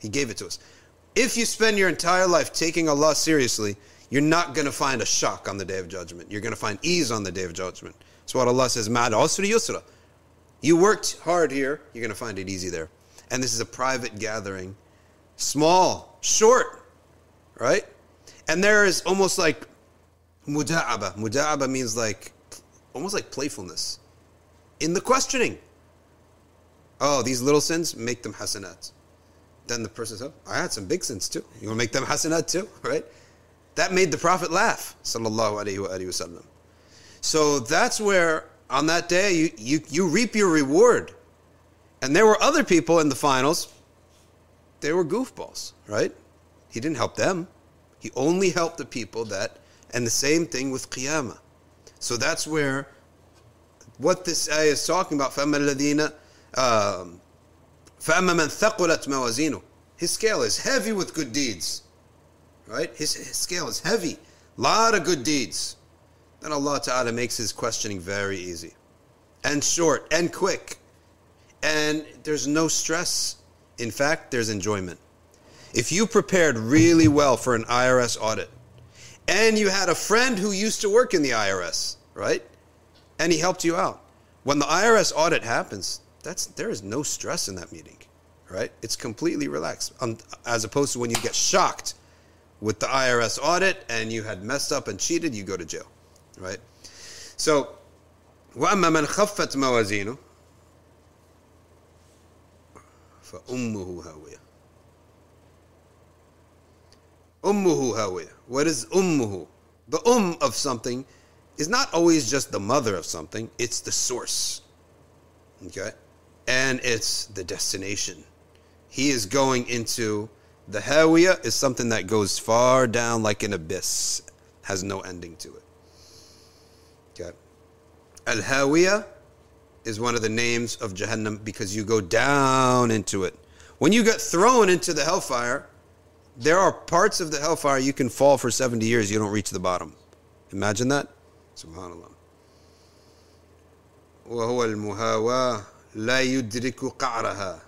He gave it to us. If you spend your entire life taking Allah seriously, you're not going to find a shock on the day of judgment. You're going to find ease on the day of judgment. That's what Allah says, Ma'al usri yusra. You worked hard here, you're going to find it easy there. And this is a private gathering, small, short, right? And there is almost like muda'aba. Muda'aba means like, almost like playfulness in the questioning. Oh, these little sins, make them hasanat. Then the person said, oh, I had some big sins too. You want to make them hasanat too, [laughs] right? That made the Prophet laugh, sallallahu alayhi wa sallam. So that's where on that day you, you, you reap your reward. And there were other people in the finals, they were goofballs, right? He didn't help them. He only helped the people that, and the same thing with Qiyamah. So that's where what this ayah is talking about. فَأَمَّا الَّذِينَ فَأَمَّا مَنْ ثَقُلَتْ مَوَازِينُ His scale is heavy with good deeds. right? His, his scale is heavy. Lot of good deeds. Then Allah Ta'ala makes his questioning very easy and short and quick. And there's no stress. In fact, there's enjoyment. If you prepared really well for an IRS audit and you had a friend who used to work in the IRS, right? And he helped you out. When the IRS audit happens, that's there is no stress in that meeting, right? It's completely relaxed. Um, as opposed to when you get shocked with the IRS audit and you had messed up and cheated, you go to jail, right? So, وأما من خفت موازينه فأمه هاوية Ummuhu Hawiya. What is ummuhu? The um of something is not always just the mother of something, it's the source. Okay? And it's the destination. He is going into the Hawiya is something that goes far down like an abyss, has no ending to it. Okay. Al Hawiya is one of the names of Jahannam because you go down into it. When you get thrown into the hellfire, there are parts of the hellfire you can fall for 70 years, you don't reach the bottom. Imagine that. Subhanallah. وهو المهاواة لا يدرك قعرها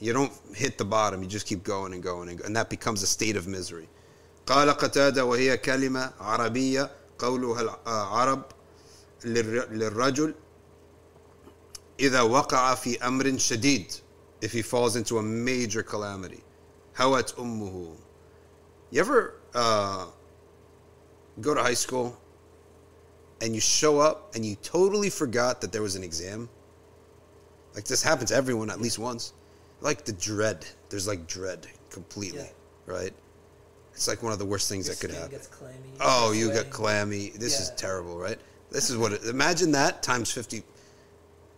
you don't hit the bottom, you just keep going and going, and, and that becomes a state of misery. قال قتادة وهي كلمة عربية قولها العرب للرجل إذا وقع في أمر شديد if he falls into a major calamity هوت أمه You ever uh, go to high school and you show up and you totally forgot that there was an exam? Like this happens to everyone at least once like the dread. There's like dread completely, yeah. right? It's like one of the worst things Your that could skin happen. gets clammy, oh, get you sweaty. get clammy. This is Yeah. terrible, right? This is what. It, [laughs] imagine that times fifty,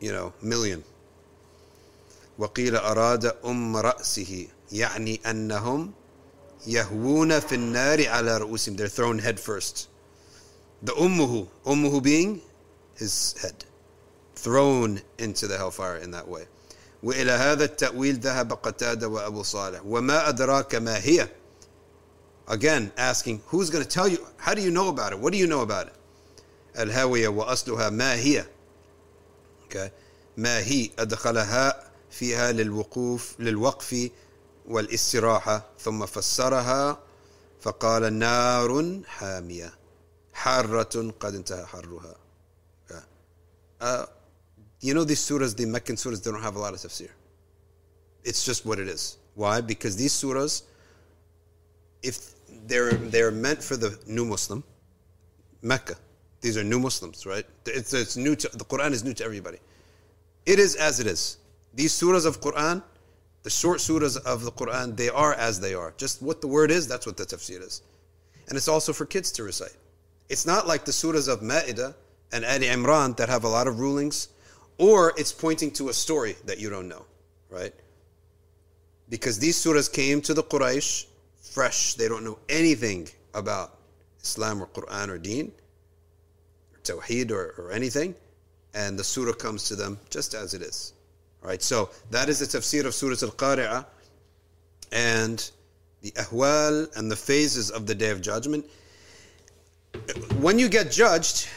you know, million. وقيل أراد أم رأسه يعني أنهم يهوون في النار على رؤوسهم. They're thrown head first. The أمه, أمه being his head, thrown into the hellfire in that way. وإلى هذا التأويل ذهب قتادة وأبو صالح وما أدراك ما هي Again, asking, who's going to tell you? How do you know about it? What do you know about it? الهاوية وأصلها ما هي okay. ما هي أدخلها فيها للوقوف للوقف والاستراحة ثم فسرها فقال نار حامية حارة قد انتهى حرها okay. uh, you know these surahs, the Meccan surahs, they don't have a lot of tafsir. It's just what it is. Why? Because these surahs, if they're they're meant for the new Muslim, Mecca, these are new Muslims, right? It's, it's new to the Quran is new to everybody. It is as it is. These surahs of Quran, the short surahs of the Quran, they are as they are. Just what the word is, that's what the tafsir is. And it's also for kids to recite. It's not like the surahs of Ma'idah and Ali Imran that have a lot of rulings, or it's pointing to a story that you don't know, right? Because these surahs came to the Quraysh fresh. They don't know anything about Islam or Quran or Deen, or Tawheed or, or anything. And the surah comes to them just as it is. Right? So that is the tafsir of Surah Al Qari'ah and the ahwal and the phases of the Day of Judgment. When you get judged,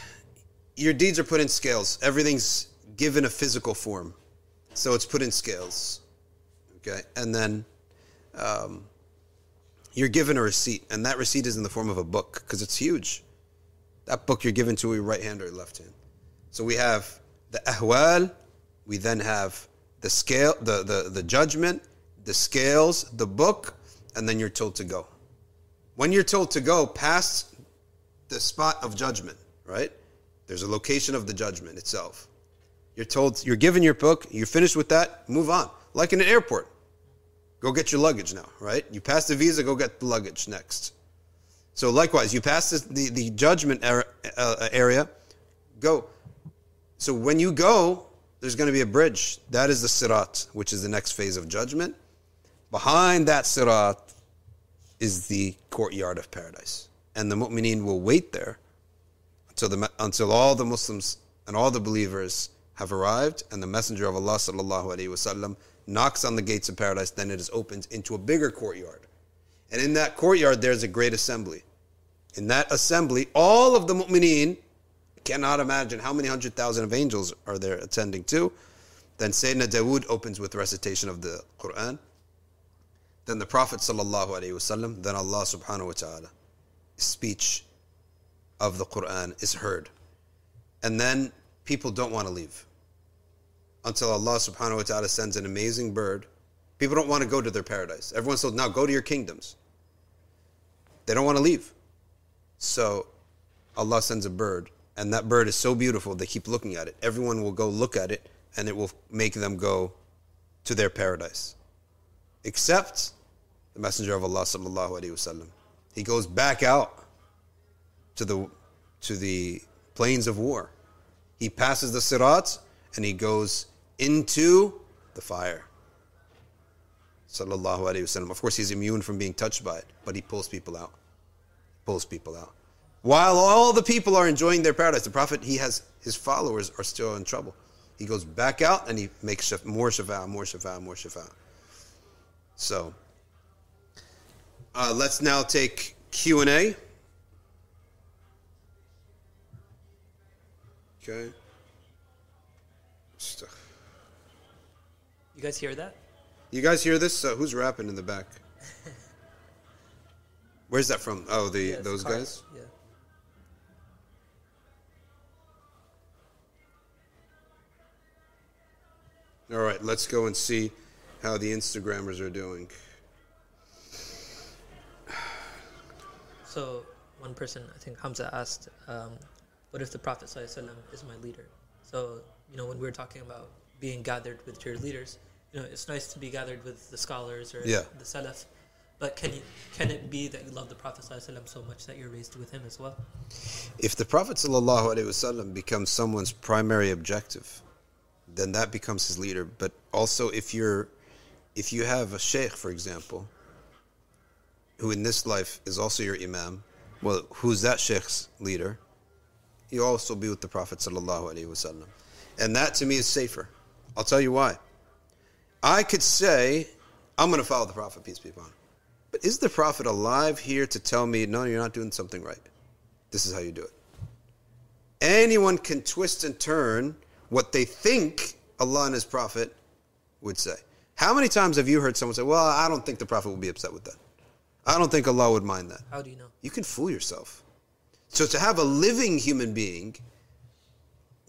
your deeds are put in scales. Everything's given a physical form. So it's put in scales. Okay? And then um, you're given a receipt, and that receipt is in the form of a book because it's huge. That book you're given to your right hand or your left hand. So we have the ahwal, we then have the scale, the, the, the judgment, the scales, the book, and then you're told to go. When you're told to go past the spot of judgment, right? There's a location of the judgment itself. You're told, you're given your book, you're finished with that, move on. Like in an airport. Go get your luggage now, right? You pass the visa, go get the luggage next. So likewise, you pass this, the, the judgment area, uh, area, go. So when you go, there's going to be a bridge. That is the sirat, which is the next phase of judgment. Behind that sirat is the courtyard of paradise. And the mu'mineen will wait there until, the, until all the Muslims and all the believers have arrived and the Messenger of Allah sallallahu alaihi wasallam knocks on the gates of paradise, then it is opened into a bigger courtyard. And in that courtyard, there's a great assembly. In that assembly, all of the mu'mineen cannot imagine how many hundred thousand of angels are there attending to. Then Sayyidina Dawood opens with recitation of the Quran. Then the Prophet sallallahu alaihi wasallam. Then Allah subhanahu wa taala, speech of the Quran is heard, and then people don't want to leave until Allah subhanahu wa taala sends an amazing bird. People don't want to go to their paradise. Everyone's told now go to your kingdoms. They don't want to leave. So Allah sends a bird, and that bird is so beautiful, they keep looking at it. Everyone will go look at it, and it will make them go to their paradise. Except the Messenger of Allah sallallahu alaihi wasallam. He goes back out to the to the plains of war. He passes the sirat and he goes into the fire. Sallallahu alaihi wasallam. Of course, he's immune from being touched by it, but he pulls people out. Pulls people out. While all the people are enjoying their paradise, the Prophet, he has his followers are still in trouble. He goes back out and he makes more shafa, more shafa, more shafa. So, uh, let's now take Q and A. Okay. You guys hear that? You guys hear this? Uh, who's rapping in the back? [laughs] Where's that from? Oh, the Yeah, those car- guys. Yeah. All right, let's go and see how the Instagrammers are doing. So one person, I think Hamza asked, um, "What if the Prophet ﷺ is my leader?" So you know, when we were talking about being gathered with your leaders, you know, it's nice to be gathered with the scholars or Yeah. the Salaf. But can you can it be that you love the Prophet ﷺ so much that you're raised with him as well? If the Prophet ﷺ becomes someone's primary objective, then that becomes his leader. But also, if you're, if you have a sheikh, for example, who in this life is also your imam, well, who's that sheikh's leader? You also be with the Prophet ﷺ, and that to me is safer. I'll tell you why. I could say, I'm going to follow the Prophet, peace be upon him. But is the Prophet alive here to tell me, no, you're not doing something right? This is how you do it. Anyone can twist and turn what they think Allah and His Prophet would say. How many times have you heard someone say, Well, I don't think the Prophet would be upset with that? I don't think Allah would mind that. How do you know? You can fool yourself. So to have a living human being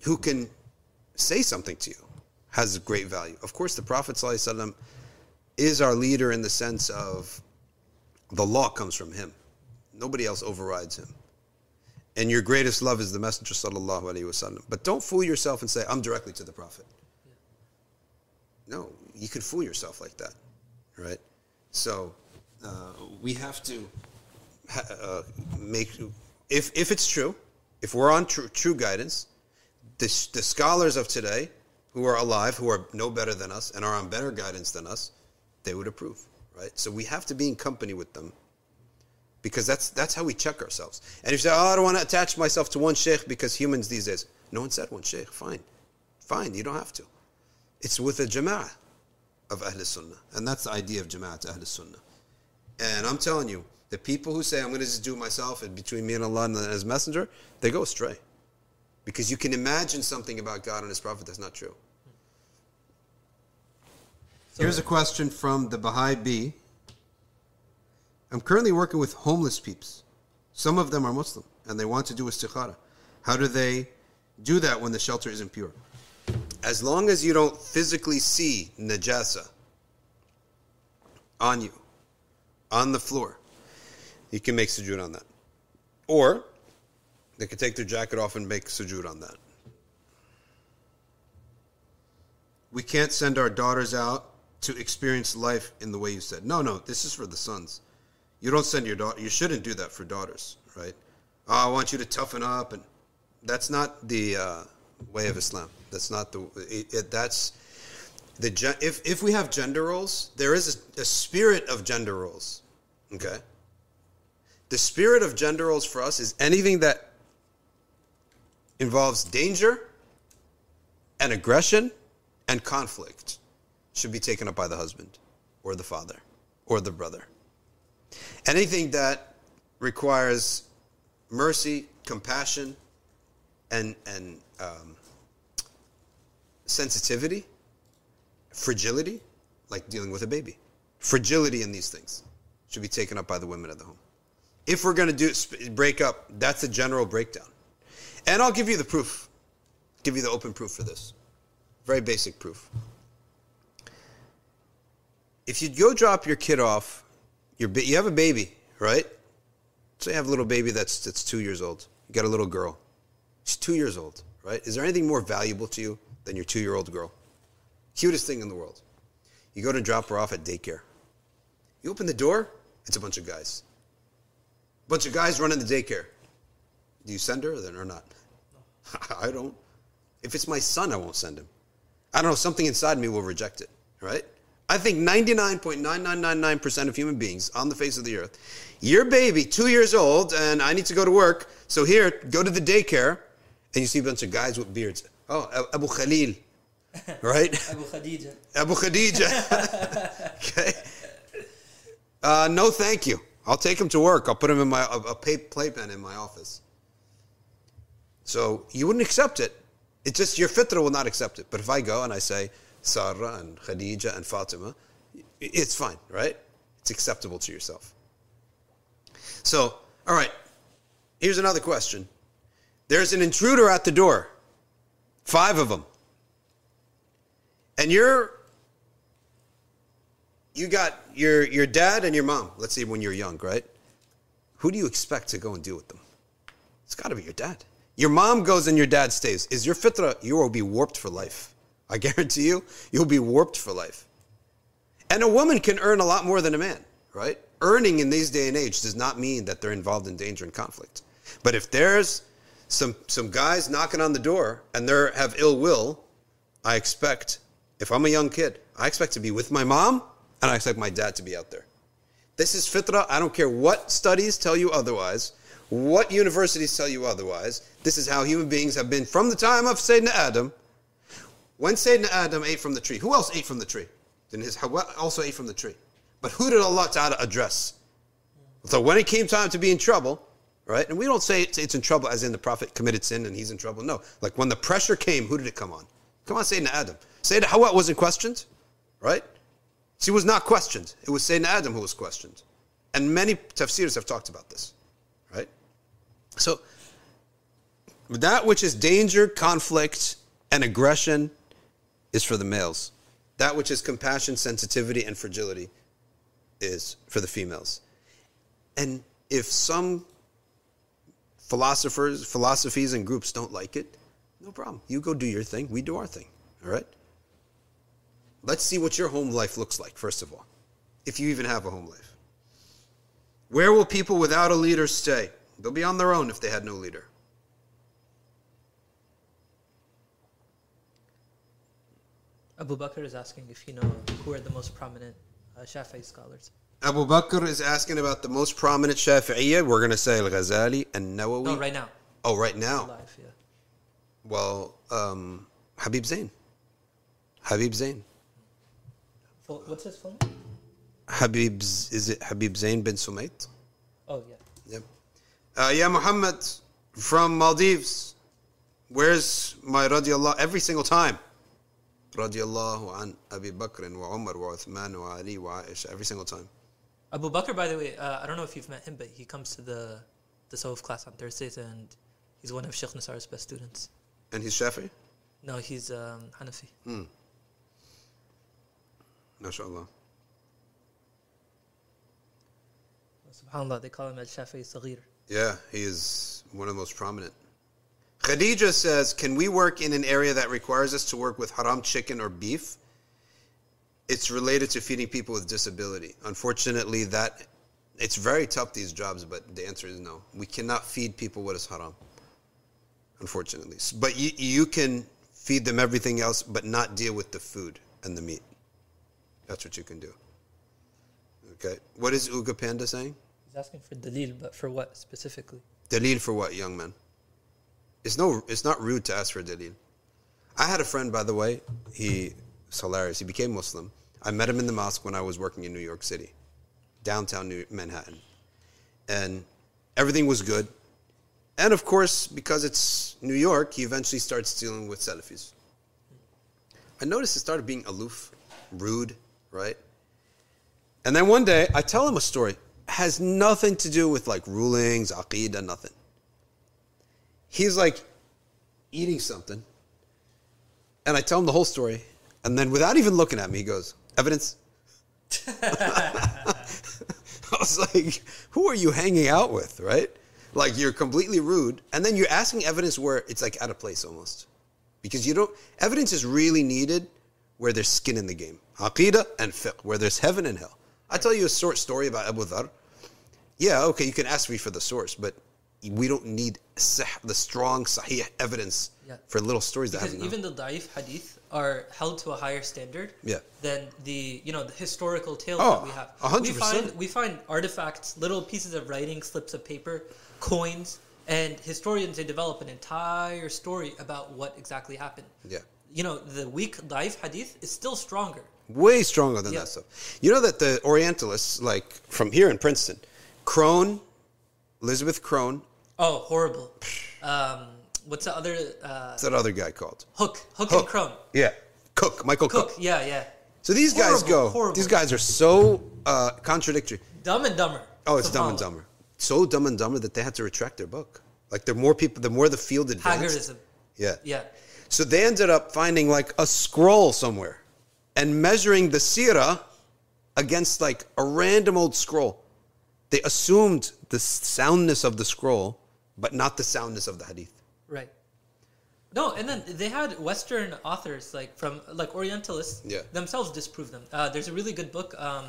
who can say something to you has great value. Of course, the Prophet ﷺ is our leader in the sense of the law comes from him. Nobody else overrides him. And your greatest love is the Messenger sallallahu alaihi wasallam. But don't fool yourself and say, I'm directly to the Prophet. No, you can fool yourself like that, right? So uh, we have to uh, make, if, if it's true, if we're on true, true guidance, the, the scholars of today who are alive, who are no better than us and are on better guidance than us, they would approve, right? So we have to be in company with them because that's that's how we check ourselves. And if you say, "Oh, I don't want to attach myself to one sheikh because humans these days," no one said one sheikh. Fine, fine, you don't have to. It's with a jama'ah of Ahl Sunnah, and that's the idea of jama'at Ahl Sunnah. And I'm telling you, the people who say I'm going to just do it myself and between me and Allah and His Messenger, they go astray, because you can imagine something about God and His Prophet that's not true. Here's a question from the Baha'i B. I'm currently working with homeless peeps. Some of them are Muslim and they want to do istikhara. How do they do that when the shelter isn't pure? As long as you don't physically see najasa on you, on the floor, you can make sujood on that. Or they could take their jacket off and make sujood on that. We can't send our daughters out to experience life in the way you said. No, no, this is for the sons. You don't send your daughter. You shouldn't do that for daughters, right? Oh, I want you to toughen up, and that's not the uh, way of Islam. That's not the. It, it, that's the. If if we have gender roles, there is a, a spirit of gender roles. Okay. The spirit of gender roles for us is anything that involves danger and aggression and conflict should be taken up by the husband or the father or the brother. Anything that requires mercy, compassion, and and um, sensitivity, fragility, like dealing with a baby, fragility in these things should be taken up by the women of the home. If we're going to do break up, that's a general breakdown, and I'll give you the proof. Give you the open proof for this. Very basic proof. If you go drop your kid off, you have a baby, right? So you have a little baby that's that's two years old. You got a little girl. She's two years old, right? Is there anything more valuable to you than your two year old girl? Cutest thing in the world. You go to drop her off at daycare. You open the door, it's a bunch of guys. A bunch of guys running the daycare. Do you send her then or not? [laughs] I don't. If it's my son, I won't send him. I don't know, something inside me will reject it, right? I think 99.9999% of human beings on the face of the earth, your baby, two years old, and I need to go to work, so here, go to the daycare, and you see a bunch of guys with beards. Oh, Abu Khalil, [laughs] right? Abu Khadija. Abu Khadija. [laughs] okay. Uh, no, thank you. I'll take him to work. I'll put him in my a, a playpen in my office. So you wouldn't accept it. It's just your fitra will not accept it. But if I go and I say Sarah and Khadija and Fatima, it's fine, right? It's acceptable to yourself. So, all right. Here's another question. There's an intruder at the door. Five of them. And you're you got your your dad and your mom. Let's say when you're young, right? Who do you expect to go and deal with them? It's got to be your dad. Your mom goes and your dad stays. Is your fitra? You will be warped for life. I guarantee you, you'll be warped for life. And a woman can earn a lot more than a man, right? Earning in these day and age does not mean that they're involved in danger and conflict. But if there's some some guys knocking on the door and they have ill will, I expect if I'm a young kid, I expect to be with my mom and I expect my dad to be out there. This is fitra. I don't care what studies tell you otherwise, what universities tell you otherwise. This is how human beings have been from the time of Sayyidina Adam. When Sayyidina Adam ate from the tree, who else ate from the tree? Then his Hawa also ate from the tree. But who did Allah Ta'ala address? So when it came time to be in trouble, right? And we don't say it's, in trouble as in the Prophet committed sin and he's in trouble. No. Like when the pressure came, who did it come on? Come on, Sayyidina Adam. Sayyidina Hawa wasn't questioned, right? She was not questioned. It was Sayyidina Adam who was questioned. And many tafsirs have talked about this, right? So, that which is danger, conflict, and aggression is for the males. That which is compassion, sensitivity, and fragility is for the females. And if some philosophers, philosophies, and groups don't like it, no problem. You go do your thing, we do our thing, all right? Let's see what your home life looks like, first of all, if you even have a home life. Where will people without a leader stay? They'll be on their own if they had no leader. Abu Bakr is asking if you know who are the most prominent uh, Shafi'i scholars. Abu Bakr is asking about the most prominent Shafi'iyya. We're going to say Al Ghazali and Nawawi. No, right now. Oh, right now. Alive, yeah. Well, um, Habib Zain. Habib Zain. What's his full name? Habib, is it Habib Zain bin Sumait? Oh, yeah. Yep. Uh, yeah, Muhammad from Maldives. Where's my radiallah? Every single time. Radiallahu an Abi Bakr wa Umar wa Uthman wa Ali wa Aisha. Every single time. Abu Bakr, by the way, uh, I don't know if you've met him, but he comes to the the Sarf class on Thursdays, and he's one of Sheikh Nasar's best students. And he's Shafi? No, he's um, Hanafi. Hmm. MashaAllah. Subhanallah, they call him Al Shafi'i Saghir. Yeah, he is one of the most prominent. Khadija says, Can we work in an area that requires us to work with haram chicken or beef? It's related to feeding people with disability. Unfortunately, that it's very tough these jobs, but the answer is no. We cannot feed people what is haram. Unfortunately. But you, you can feed them everything else, but not deal with the food and the meat. That's what you can do. Okay. What is Uga Panda saying? He's asking for dalil, but for what specifically? Dalil for what, young man? It's no, it's not rude to ask for a dalil. I had a friend, by the way. He was hilarious. He became Muslim. I met him in the mosque when I was working in New York City, downtown New Manhattan. and everything was good. And of course, because it's New York, he eventually starts dealing with Salafis. I noticed he started being aloof, rude, right? And then one day, I tell him a story. Has nothing to do with like rulings, aqidah, nothing. He's like eating something. And I tell him the whole story. And then without even looking at me, he goes, Evidence? [laughs] I was like, who are you hanging out with, right? Like you're completely rude. And then you're asking evidence where it's like out of place almost. Because you don't, evidence is really needed where there's skin in the game. Aqidah and fiqh, where there's heaven and hell. I tell you a short story about Abu Dhar. Yeah, okay, you can ask me for the source, but we don't need the strong sahih evidence Yeah. for little stories that Because no. even the da'if hadith are held to a higher standard Yeah. than the you know the historical tales Oh, that we have. a hundred we find we find artifacts, little pieces of writing, slips of paper, coins, and historians they develop an entire story about what exactly happened. Yeah. You know, the weak da'if hadith is still stronger. way stronger than Yeah. that stuff. You know that the Orientalists, like from here in Princeton, Crone, Elizabeth Crone, Oh, horrible. Um, what's the other uh, what's that other guy called? Hook? Hook, and Hook. Crone. Yeah, Cook, Michael Cook. Cook. Yeah, yeah. So these guys go. horrible. These guys are so uh, contradictory. Dumb and Dumber. Oh, it's Dumb and. Dumber. So Dumb and Dumber that they had to retract their book. Like the more people, the more the field advanced. Hagarism. Yeah. Yeah. So they ended up finding like a scroll somewhere and measuring the sirah against like a random old scroll. They assumed the soundness of the scroll, but not the soundness of the hadith. Right. No, and then they had Western authors like from like Orientalists Yeah. themselves disprove them. Uh, there's a really good book. Um,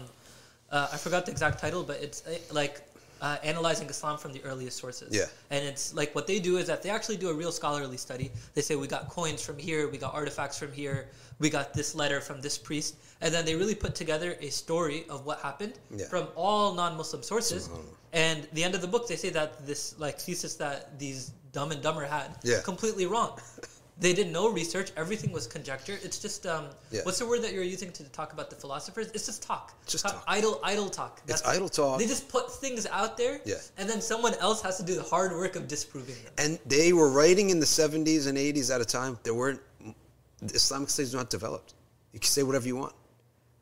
uh, I forgot the exact title, but it's uh, like uh, analyzing Islam from the earliest sources. Yeah. And it's like what they do is that they actually do a real scholarly study. They say we got coins from here, we got artifacts from here, we got this letter from this priest, and then they really put together a story of what happened Yeah. from all non-Muslim sources. And the end of the book, they say that this like thesis that these Dumb and Dumber had Yeah. completely wrong. [laughs] They did no research. Everything was conjecture. It's just um, Yeah. what's the word that you're using to talk about the philosophers? It's just talk. Just Talk- talk. Idle, idle talk. It's idle talk. They just put things out there, Yeah. and then someone else has to do the hard work of disproving them. And they were writing in the 70s and 80s at a time. There weren't, Islamic studies not developed. You can say whatever you want,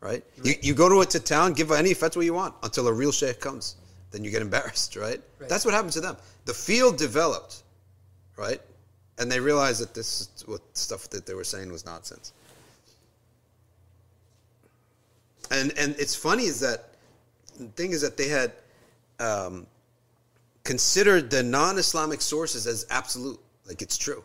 right? You, you go to a to town, give any fatwa you want until a real sheikh comes. Then you get embarrassed, [laughs] right? Right. That's what happened to them. The field developed, right? And they realized that this is what stuff that they were saying was nonsense. And and it's funny is that the thing is that they had um, considered the non-Islamic sources as absolute, like it's true.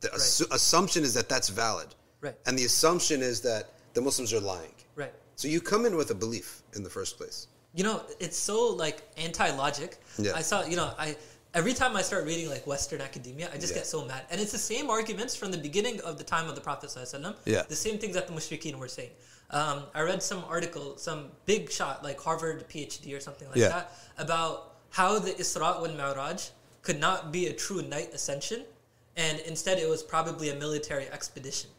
The assu- assumption is that that's valid, Right. and the assumption is that the Muslims are lying. Right. So you come in with a belief in the first place. You know, it's so like anti-logic. Yeah. I saw, you know, I every time I start reading like Western academia, I just Yeah. get so mad. And it's the same arguments from the beginning of the time of the Prophet ﷺ. Yeah. The same things that the mushrikeen were saying. Um, I read some article, some big shot, like Harvard PhD or something like Yeah. that, about how the Isra wal Mi'raj could not be a true night ascension, and instead it was probably a military expedition.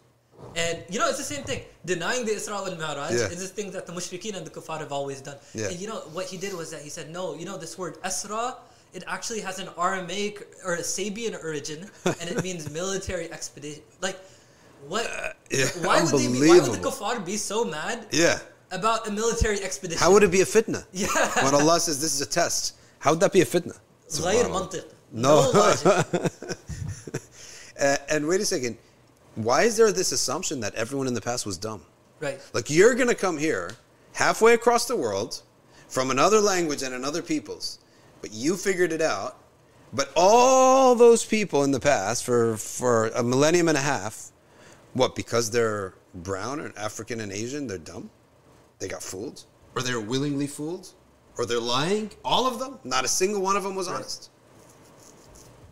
And you know, it's the same thing. Denying the Isra wal Mi'raj Yeah. is this thing that the mushrikeen and the kuffar have always done. Yeah. And you know, what he did was that he said, no, you know, this word Esra, it actually has an Aramaic or a Sabian origin, and it means military expedition. Like, what? yeah, why would they be, why would the unbelievable. kuffar be so mad Yeah. about a military expedition? How would it be a fitna? [laughs] Yeah. When Allah says this is a test, how would that be a fitna? غير Subhanallah. منطق. No. logic. [laughs] Uh, and wait a second. Why is there this assumption that everyone in the past was dumb? right. Like you're going to come here halfway across the world from another language and another people's, but you figured it out. But all those people in the past for for a millennium and a half, what because they're brown and African and Asian, they're dumb? They got fooled? Or they're willingly fooled? Or they're lying? All of them? Not a single one of them was honest.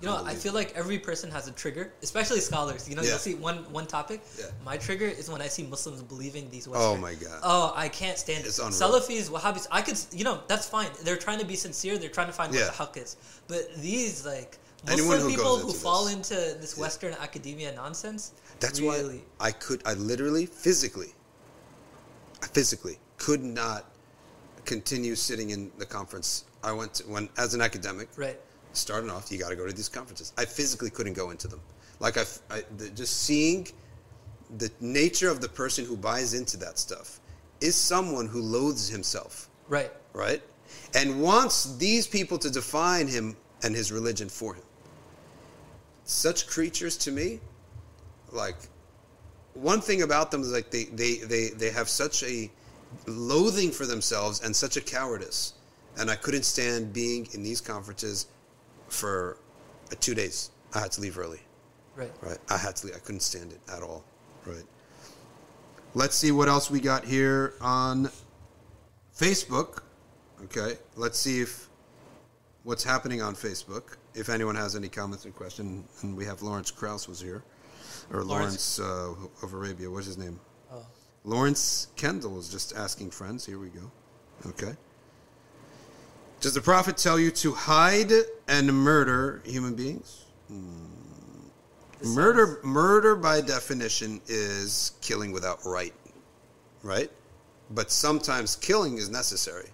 You know, I feel like every person has a trigger, especially scholars. You know, Yeah. you'll see one one topic. Yeah. My trigger is when I see Muslims believing these Western. Oh my God. Oh, I can't stand It's it. unreal. Salafis, Wahhabis. I could, you know, that's fine. They're trying to be sincere. They're trying to find Yeah. what the haq is. But these like Anyone Muslim who people who fall this. into this Western academia nonsense. That's really, why I could, I literally, physically, I physically could not continue sitting in the conference. I went to, when as an academic, Right. Starting off, you got to go to these conferences. I physically couldn't go into them. Like I, I the, just seeing the nature of the person who buys into that stuff is someone who loathes himself, Right. right? And wants these people to define him and his religion for him. Such creatures to me, like one thing about them is like they, they, they, they have such a loathing for themselves and such a cowardice. And I couldn't stand being in these conferences for uh, two days. I had to leave early. Right. Right. I had to leave. I couldn't stand it at all. Right. Let's see what else we got here on Facebook. Okay. Let's see if what's happening on Facebook. If anyone has any comments or questions, and we have Lawrence Krauss was here, or Lawrence, Lawrence. uh, of Arabia. What's his name? Oh. Lawrence Kendall was just asking friends. Here we go. Okay. Does the prophet tell you to hide and murder human beings? This Murder, murder by definition is killing without right, right? But sometimes killing is necessary.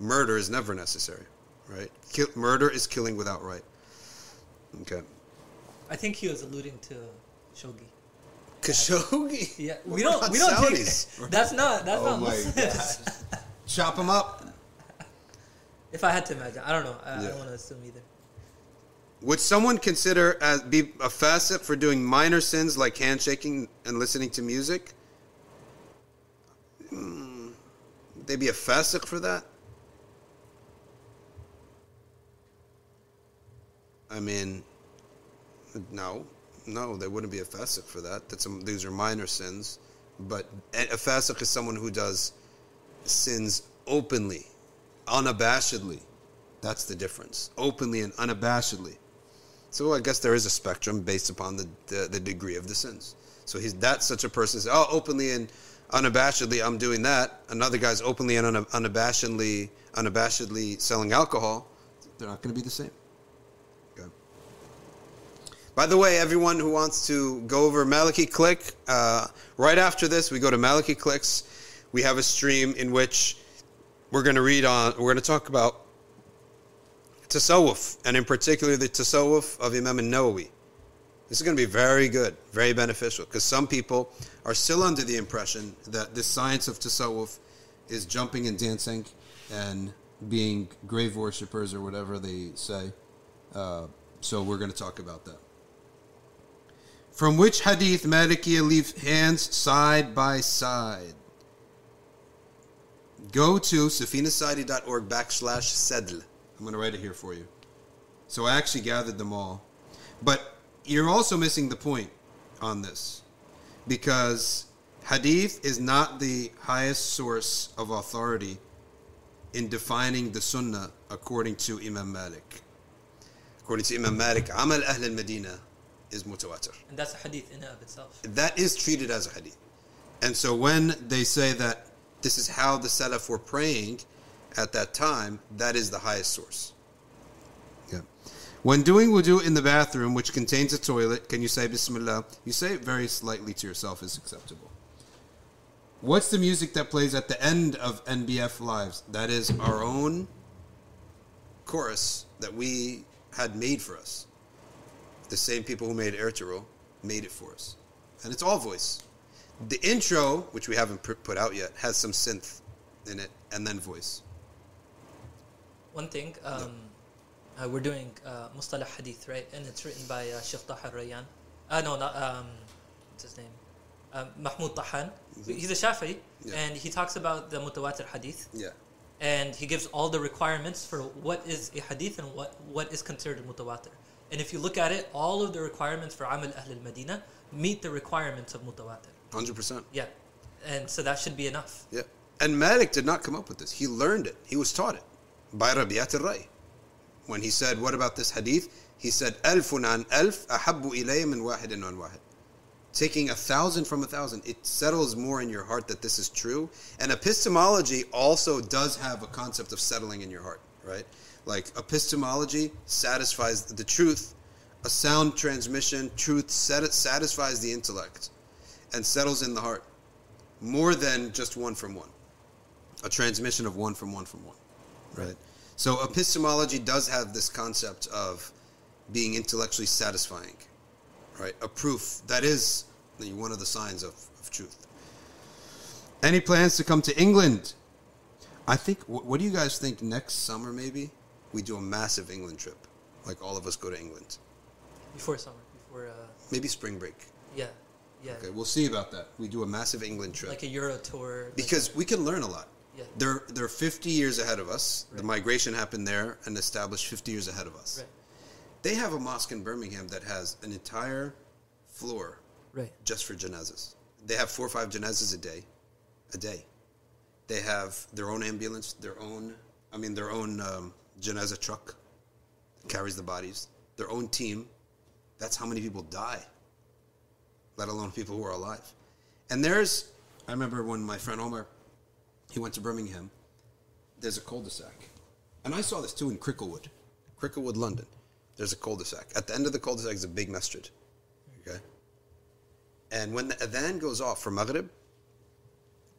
Murder is never necessary, right? Kill, murder is killing without right. Okay. I think he was alluding to shogi. Khashoggi. Yeah, we don't. We don't Saudis? take. [laughs] That's not. That's Oh not my. [laughs] Chop him up. If I had to imagine, I don't know. I, I don't want to assume either. Would someone consider as be a fasiq for doing minor sins like handshaking and listening to music? Mm, would they be a fasiq for that? I mean, no, no, they wouldn't be a fasiq for that. That's a, these are minor sins, but a a fasiq is someone who does sins openly, unabashedly. That's the difference. Openly and unabashedly. So I guess there is a spectrum based upon the, the, the degree of the sins. So he's that's such a person says, oh, openly and unabashedly I'm doing that. Another guy's openly and unabashedly unabashedly selling alcohol. They're not going to be the same. Okay. By the way, everyone who wants to go over Maliki Click, uh, right after this, we go to Maliki Clicks. We have a stream in which we're going to read on. We're going to talk about tasawwuf, and in particular the tasawwuf of Imam Nawawi. This is going to be very good, very beneficial, because some people are still under the impression that this science of tasawwuf is jumping and dancing and being grave worshippers or whatever they say. Uh, so we're going to talk about that. From which hadith Malikiya leave hands side by side? Go to safinasociety.org backslash sedl. I'm going to write it here for you. So I actually gathered them all. But you're also missing the point on this because hadith is not the highest source of authority in defining the sunnah according to Imam Malik. According to Imam Malik, Amal Ahl al Medina is mutawatir. And that's a hadith in and of itself. That is treated as a hadith. And so when they say that this is how the Salaf were praying at that time, that is the highest source. Yeah. When doing wudu in the bathroom, which contains a toilet, can you say Bismillah? You say it very slightly to yourself is acceptable. What's the music that plays at the end of NBF Lives? That is our own chorus that we had made for us. The same people who made Ertugrul made it for us. And it's all voice. The intro, which we haven't put out yet, has some synth in it and then voice. One thing, um, uh, we're doing uh, Mustalah Hadith, right? And it's written by uh, Sheikh Tahir Rayyan. Uh, no, not, um, what's his name? Um, Mahmoud Tahan. He's a Shafi'i, Yeah. and he talks about the Mutawatir Hadith. Yeah. and he gives all the requirements for what is a hadith and what, what is considered mutawatir. And if you look at it, all of the requirements for Amal Ahl al Madina meet the requirements of mutawatir. 100%. Yeah. And so that should be enough. Yeah. And Malik did not come up with this. He learned it. He was taught it by Rabiat al-Ray. When he said, what about this hadith? He said, Alfun an alf ahabbu ilayya min wahidin an wahid. Taking a thousand from a thousand, it settles more in your heart that this is true. And epistemology also does have a concept of settling in your heart, right? Like epistemology satisfies the truth. A sound transmission, truth satisfies the intellect and settles in the heart more than just one from one. a transmission of one from one from one, right? So epistemology does have this concept of being intellectually satisfying, right? A proof that is one of the signs of, of truth. Any plans to come to England? I think. wh- What do you guys think? Next summer, maybe we do a massive England trip. Like all of us go to England. Before summer, before uh, Maybe spring break. yeah, yeah, Okay, we'll see about that. We do a massive England trip like a Euro tour. like- because we can learn a lot. Yeah. They're they're 50 years ahead of us. The migration happened there and established 50 years ahead of us. right, They have a mosque in Birmingham that has an entire floor right, just for janazas. They have four or five janazas a day, a day. They have their own ambulance, their own, I mean, their own um, janaza truck carries the bodies, their own team. That's how many people die, let alone people who are alive. And there's, I remember when my friend Omar, he went to Birmingham. There's a cul-de-sac, and I saw this too in Cricklewood, Cricklewood, London. There's a cul-de-sac. At the end of the cul-de-sac is a big masjid. Okay. And when the adhan goes off for Maghrib,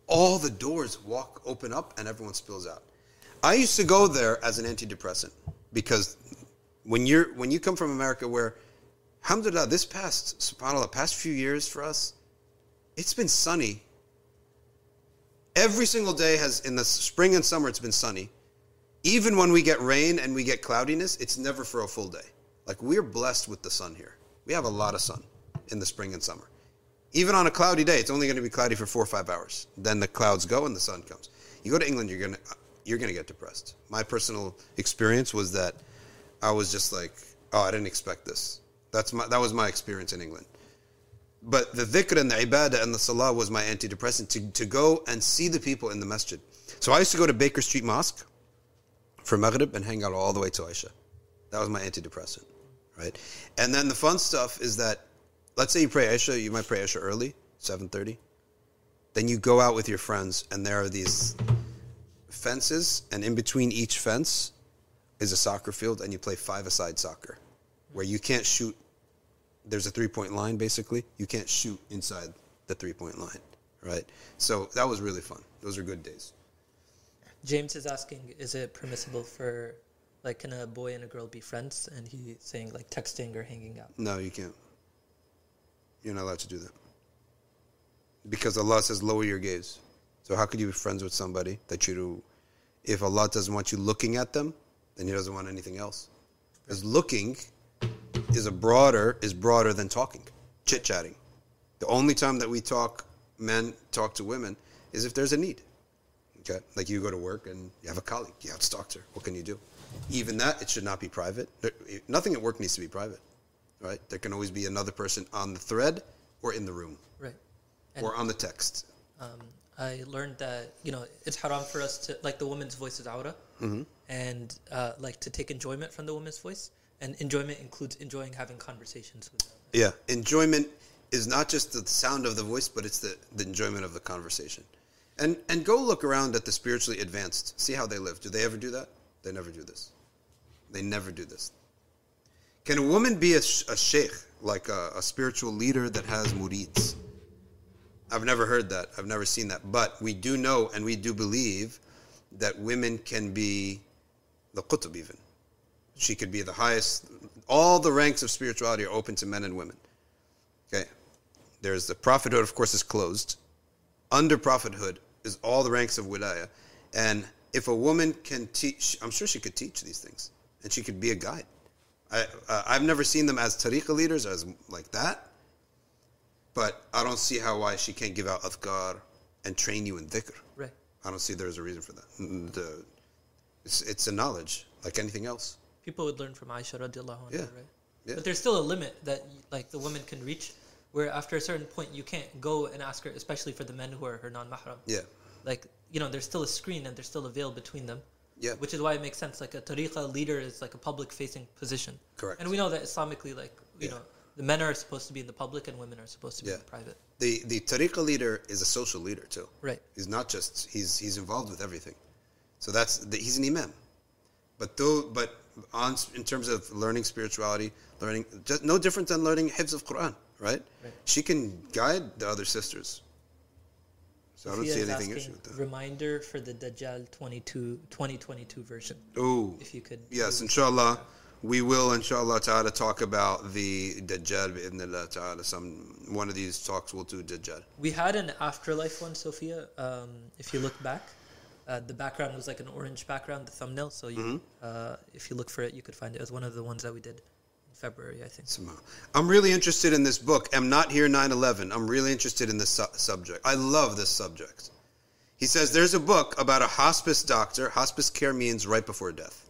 all the doors walk open up and everyone spills out. I used to go there as an antidepressant because when you're when you come from America where alhamdulillah this past subhanallah past few years for us it's been sunny. Every single day has in the spring and summer it's been sunny. Even when we get rain and we get cloudiness it's never for a full day. Like we're blessed with the sun here. We have a lot of sun in the spring and summer. Even on a cloudy day it's only going to be cloudy for four or five hours. Then the clouds go and the sun comes. You go to england you're going to you're going to get depressed. My personal experience was that i was just like oh i didn't expect this that's my that was my experience in england but the dhikr and the ibadah and the salah was my antidepressant to, to go and see the people in the masjid. So I used to go to Baker Street Mosque for Maghrib and hang out all the way to Isha. That was my antidepressant, right? And then the fun stuff is that, let's say you pray Isha, you might pray Isha early, 7.30. Then you go out with your friends and there are these fences and in between each fence is a soccer field and you play five-a-side soccer where you can't shoot there's a three point line basically. You can't shoot inside the three point line, right? So that was really fun. Those are good days. James is asking, is it permissible for, like, can a boy and a girl be friends? And he's saying like texting or hanging out. No, you can't. You're not allowed to do that. Because Allah says lower your gaze. So how could you be friends with somebody that you do if Allah doesn't want you looking at them, then he doesn't want anything else. Because looking is a broader is broader than talking, chit chatting. The only time that we talk, men talk to women, is if there's a need. Okay, like you go to work and you have a colleague, you have to talk to her. What can you do? Even that, it should not be private. There- Nothing at work needs to be private, right? There can always be another person on the thread or in the room Right. And or on the text. um, I learned that you know it's haram for us to like the woman's voice is aura, Mm-hmm. and uh, like to take enjoyment from the woman's voice, and enjoyment includes enjoying having conversations with them. Yeah, enjoyment is not just the sound of the voice, but it's the, the enjoyment of the conversation. And and go look around at the spiritually advanced. See how they live. Do they ever do that? They never do this. They never do this. Can a woman be a, a sheikh, like a, a spiritual leader that has murids? I've never heard that. I've never seen that. But we do know and we do believe that women can be the qutb even. She could be the highest. All the ranks of spirituality are open to men and women. Okay. There's the prophethood, of course, is closed. Under prophethood is all the ranks of wilaya. And if a woman can teach, I'm sure she could teach these things. And she could be a guide. I, uh, I've never seen them as tariqa leaders, as like that. But I don't see how why she can't give out adhkar and train you in dhikr. Right. I don't see there's a reason for that. The, it's, it's a knowledge, like anything else. People would learn from Aisha radiallahu anha, Yeah. right? Yeah. But there's still a limit that like the woman can reach, where after a certain point you can't go and ask her, especially for the men who are her non-mahram. Yeah. Like you know, there's still a screen and there's still a veil between them. Yeah. Which is why it makes sense. Like a tariqa leader is like a public-facing position. Correct. And we know that Islamically, like you Yeah. know, the men are supposed to be in the public and women are supposed to be Yeah. in the private. The the tariqa leader is a social leader too. Right. He's not just he's he's involved with everything. So that's the, he's an imam. But though but on in terms of learning spirituality, learning just no different than learning hifz of Quran, right? Right. She can guide the other sisters. So So I don't see anything issue with that. Reminder for the Dajjal 22, 2022 version. Oh, If you could. yes, inshallah. We will, inshallah ta'ala, talk about the Dajjal bi'idhnillah ta'ala. Some, one of these talks will do Dajjal. We had an afterlife one, Sophia. Um, if you look back, uh, the background was like an orange background, the thumbnail. So you, Mm-hmm. uh, if you look for it, you could find it. It was one of the ones that we did in February, I think. Somehow. I'm really interested in this book. I'm not here 9/11. I'm really interested in this su- subject. I love this subject. He says there's a book about a hospice doctor. Hospice care means right before death.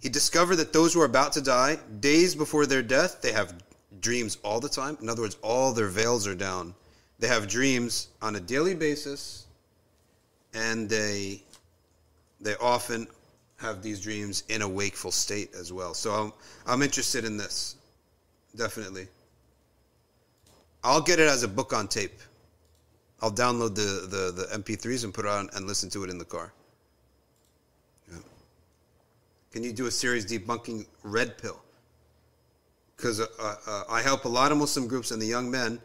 He discovered that those who are about to die, days before their death, they have dreams all the time. In other words, all their veils are down. They have dreams on a daily basis, and they they often have these dreams in a wakeful state as well. So I'm I'm interested in this, definitely. I'll get it as a book on tape. I'll download the, the, the MP3s and put it on and listen to it in the car. Yeah. Can you do a series debunking red pill? Because uh, uh, I help a lot of Muslim groups and the young men,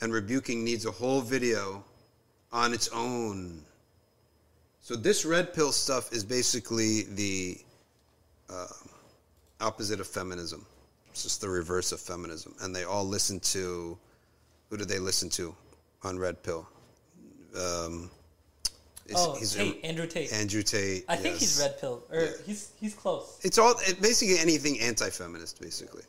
and rebuking needs a whole video on its own. So this red pill stuff is basically the uh, opposite of feminism. It's just the reverse of feminism, and they all listen to who do they listen to on red pill? Um, is- Oh, he's- Tate, Andrew Tate. Andrew Tate. I think he's red pill, or Yeah. he's he's close. It's all it, basically anything anti-feminist, basically,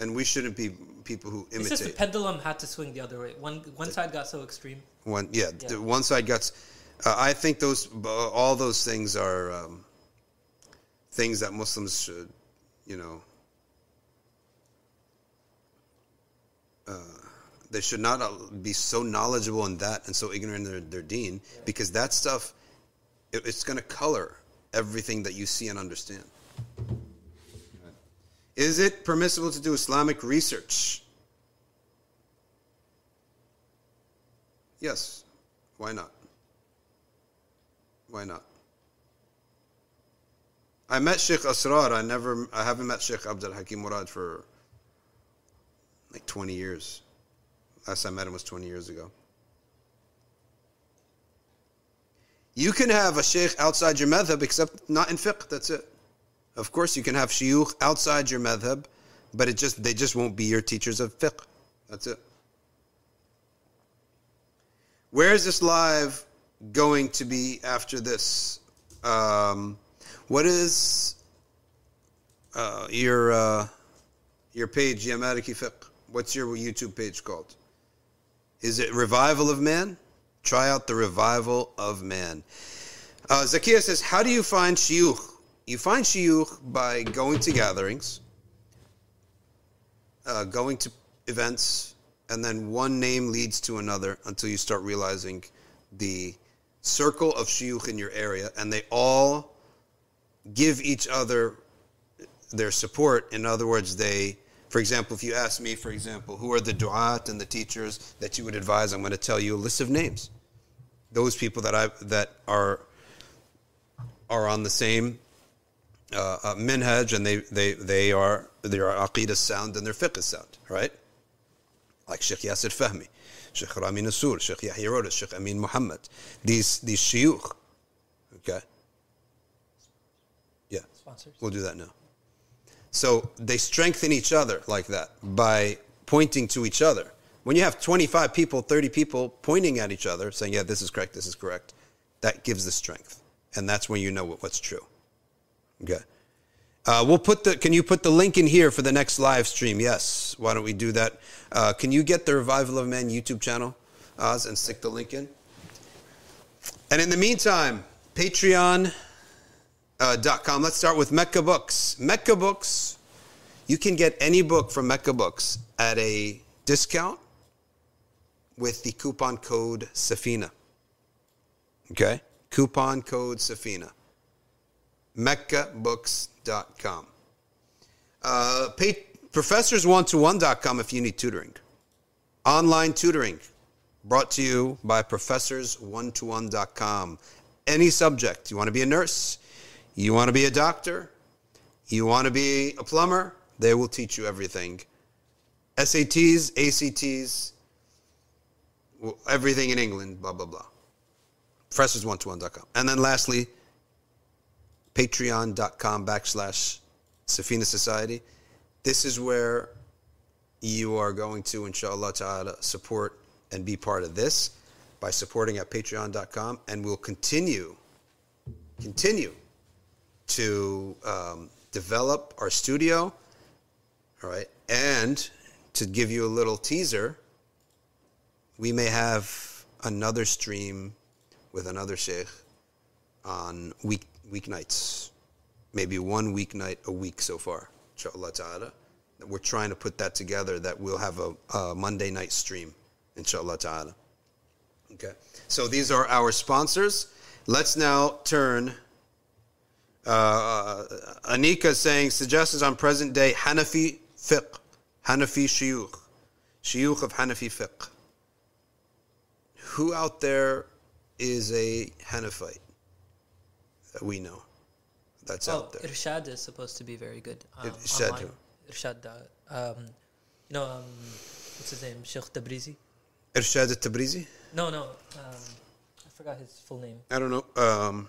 and we shouldn't be people who imitate. It's just the pendulum had to swing the other way. One one side got so extreme. One, yeah, Yeah. The one side gets. Uh, I think those, uh, all those things are um, things that Muslims should, you know, uh, they should not uh, be so knowledgeable in that and so ignorant in their, their deen because that stuff, it, it's going to color everything that you see and understand. Is it permissible to do Islamic research? Yes. Why not? Why not? I met Sheikh Asrar. I never, I haven't met Sheikh Abdul Hakim Murad for like 20 years. Last I met him was 20 years ago. You can have a sheikh outside your madhab, except not in fiqh. That's it. Of course, you can have shuyukh outside your madhab, but it just they just won't be your teachers of fiqh. That's it. Where is this live going to be after this? Um, what is uh, your uh, your page, Yamaliki Fiqh? What's your YouTube page called? Is it Revival of Man? Try out the Revival of Man. Uh, says, How do you find shiyukh? You find shiyukh by going to gatherings, uh, going to events, and then one name leads to another until you start realizing the circle of shiyukh in your area, and they all give each other their support. In other words, they, for example, if you ask me, for example, who are the du'at and the teachers that you would advise, I'm going to tell you a list of names. Those people that I that are are on the same uh, uh, minhaj and they, they, they are their aqidah sound and their fiqh sound, right? Like Sheikh Yasir Fahmi, Sheikh Rami Nasur, Sheikh Yahya Rhodus, Sheikh Amin Muhammad. These these shiyukh, okay? Yeah. Sponsors. We'll do that now. So they strengthen each other like that by pointing to each other. When you have 25 people, 30 people pointing at each other, saying, yeah, this is correct, this is correct, that gives the strength. And that's when you know what's true. Okay. Uh, we'll put the, can you put the link in here for the next live stream? Yes. Why don't we do that? Uh, can you get the Revival of Men YouTube channel, Oz, and stick the link in? And in the meantime, Patreon uh, com. Let's start with Mecca Books. Mecca Books, you can get any book from Mecca Books at a discount with the coupon code Safina. Okay? Coupon code Safina. MeccaBooks.com. Uh, pay, professors1to1.com if you need tutoring. Online tutoring brought to you by professors1to1.com. Any subject. You want to be a nurse? You want to be a doctor? You want to be a plumber? They will teach you everything. SATs, ACTs, everything in England, blah, blah, blah. Freshers121.com. And then lastly, patreon.com backslash Safina Society. This is where you are going to, inshallah ta'ala, support and be part of this by supporting at patreon.com. And we'll continue, continue to um, develop our studio. All right. And to give you a little teaser, we may have another stream with another sheikh on week weeknights, maybe one weeknight a week so far, inshallah ta'ala. We're trying to put that together that we'll have a, a Monday night stream, inshallah ta'ala. Okay, so these are our sponsors. Let's now turn. Uh, Anika saying suggestions on present day Hanafi fiqh, Hanafi shiyukh, shiyukh of Hanafi fiqh. Who out there is a Hanafite we know that's Oh, out there? Irshad is supposed to be very good. Um, Irshad online. Irshad. Uh, um, you know, um, what's his name? Sheikh Tabrizi? Irshad al-Tabrizi? No, no. Um, I forgot his full name. I don't know. Um,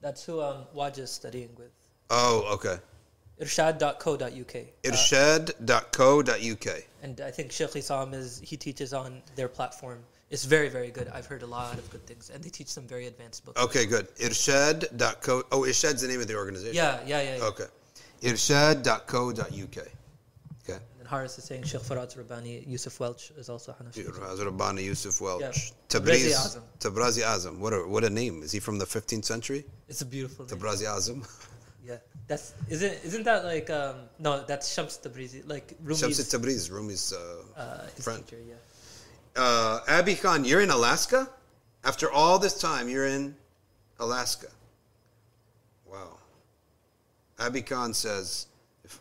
That's who um, Waj is studying with. oh, okay. Irshad.co.uk. Uh, Irshad.co.uk. and I think Sheikh Isam is he teaches on their platform. It's very very good. I've heard a lot of good things, and they teach some very advanced books. Okay, good. Irshad.co. Oh, Irshad's the name of the organization. Yeah, yeah, yeah. yeah. Okay. Irshad.co.uk. Okay. And Haris is saying Sheikh Faraz Rabbani, Yusuf Weltch is also Hanafi. Rabbani Yusuf Weltch. Yeah. Tabriz. Azam. Tabrazi Azam. What a, what a name. Is he from the 15th century? It's a beautiful name. Tabrazi Azam. [laughs] Yeah, that's isn't isn't that like um no that's Shams Tabrizi like Shams Tabriz, Rumi's uh, uh, his friend. teacher. Yeah. Uh, Abby Khan, you're in Alaska? After all this time, you're in Alaska. Wow. Abby Khan says, if,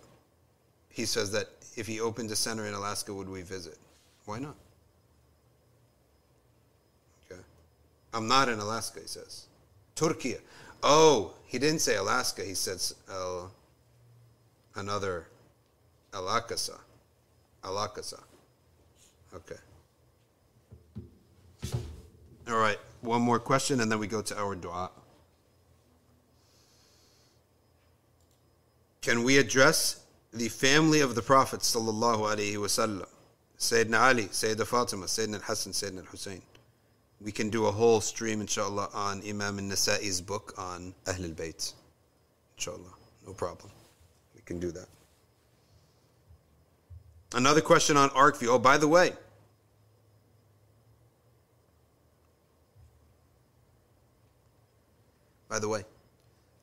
he says that if he opened a center in Alaska, would we visit? Why not? Okay. I'm not in Alaska, he says. Turkey. Oh, he didn't say Alaska. He said uh, another Alakasa. Alakasa. Okay. All right, one more question and then we go to our dua. Can we address the family of the Prophet sallallahu alaihi wasallam? Sayyidina Ali, Sayyidina Fatima, Sayyidina Hassan, Sayyidina Hussein. We can do a whole stream, inshallah, on Imam al-Nasa'i's book on Ahl al-Bayt. Inshallah, no problem. We can do that. Another question on ArcView. Oh, by the way, By the way,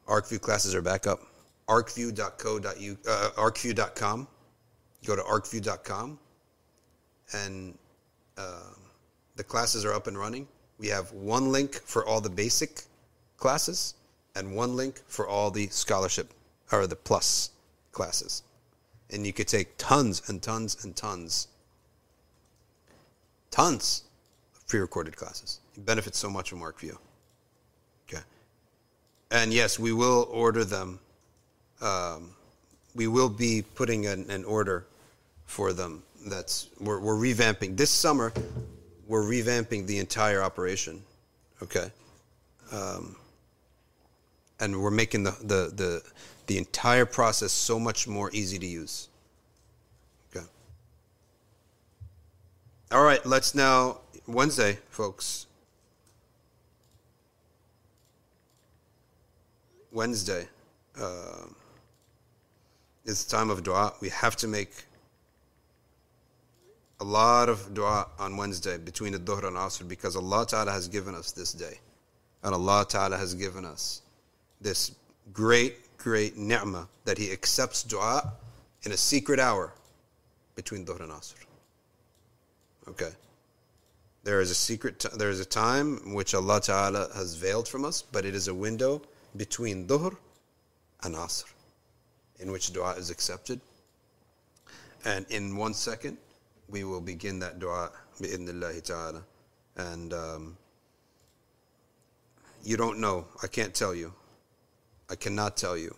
ArcView classes are back up. Arcview.co.u, uh, arcview.com. Go to arcview.com, and uh, the classes are up and running. We have one link for all the basic classes and one link for all the scholarship or the plus classes. And you could take tons and tons and tons, tons of pre recorded classes. You benefit so much from ArcView. And yes, we will order them. Um, we will be putting an, an order for them. That's we're, we're revamping this summer. We're revamping the entire operation. Okay. Um, and we're making the, the, the, the entire process so much more easy to use. Okay. All right, let's now, Wednesday, folks. Wednesday uh, is the time of dua. We have to make a lot of dua on Wednesday between the Dhuhr and Asr because Allah Ta'ala has given us this day. And Allah Ta'ala has given us this great, great ni'mah that He accepts dua in a secret hour between Dhuhr and Asr. Okay. There is a secret, t- there is a time which Allah Ta'ala has veiled from us, but it is a window between Dhuhr and Asr in which dua is accepted. And in one second, we will begin that dua bi'idhnillahi ta'ala. And um, you don't know, I can't tell you, I cannot tell you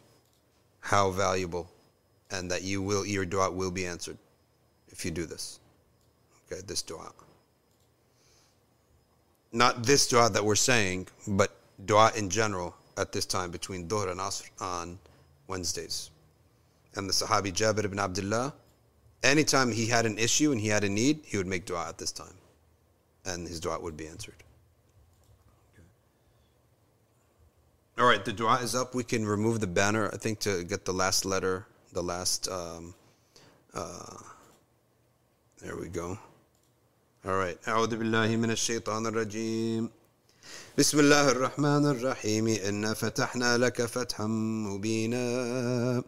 how valuable and that you will, your dua will be answered if you do this. Okay, this dua. not this dua that we're saying, but dua in general at this time between Dhuhr and Asr on Wednesdays. And the Sahabi Jabir ibn Abdullah, anytime he had an issue and he had a need, he would make dua at this time. And his dua would be answered. All right, the dua is up. We can remove the banner, I think, to get the last letter, the last. Um, uh, there we go. All right. أعوذ بالله من الشيطان الرجيم. بسم الله الرحمن الرحيم إنا فتحنا لك فتحا مبينا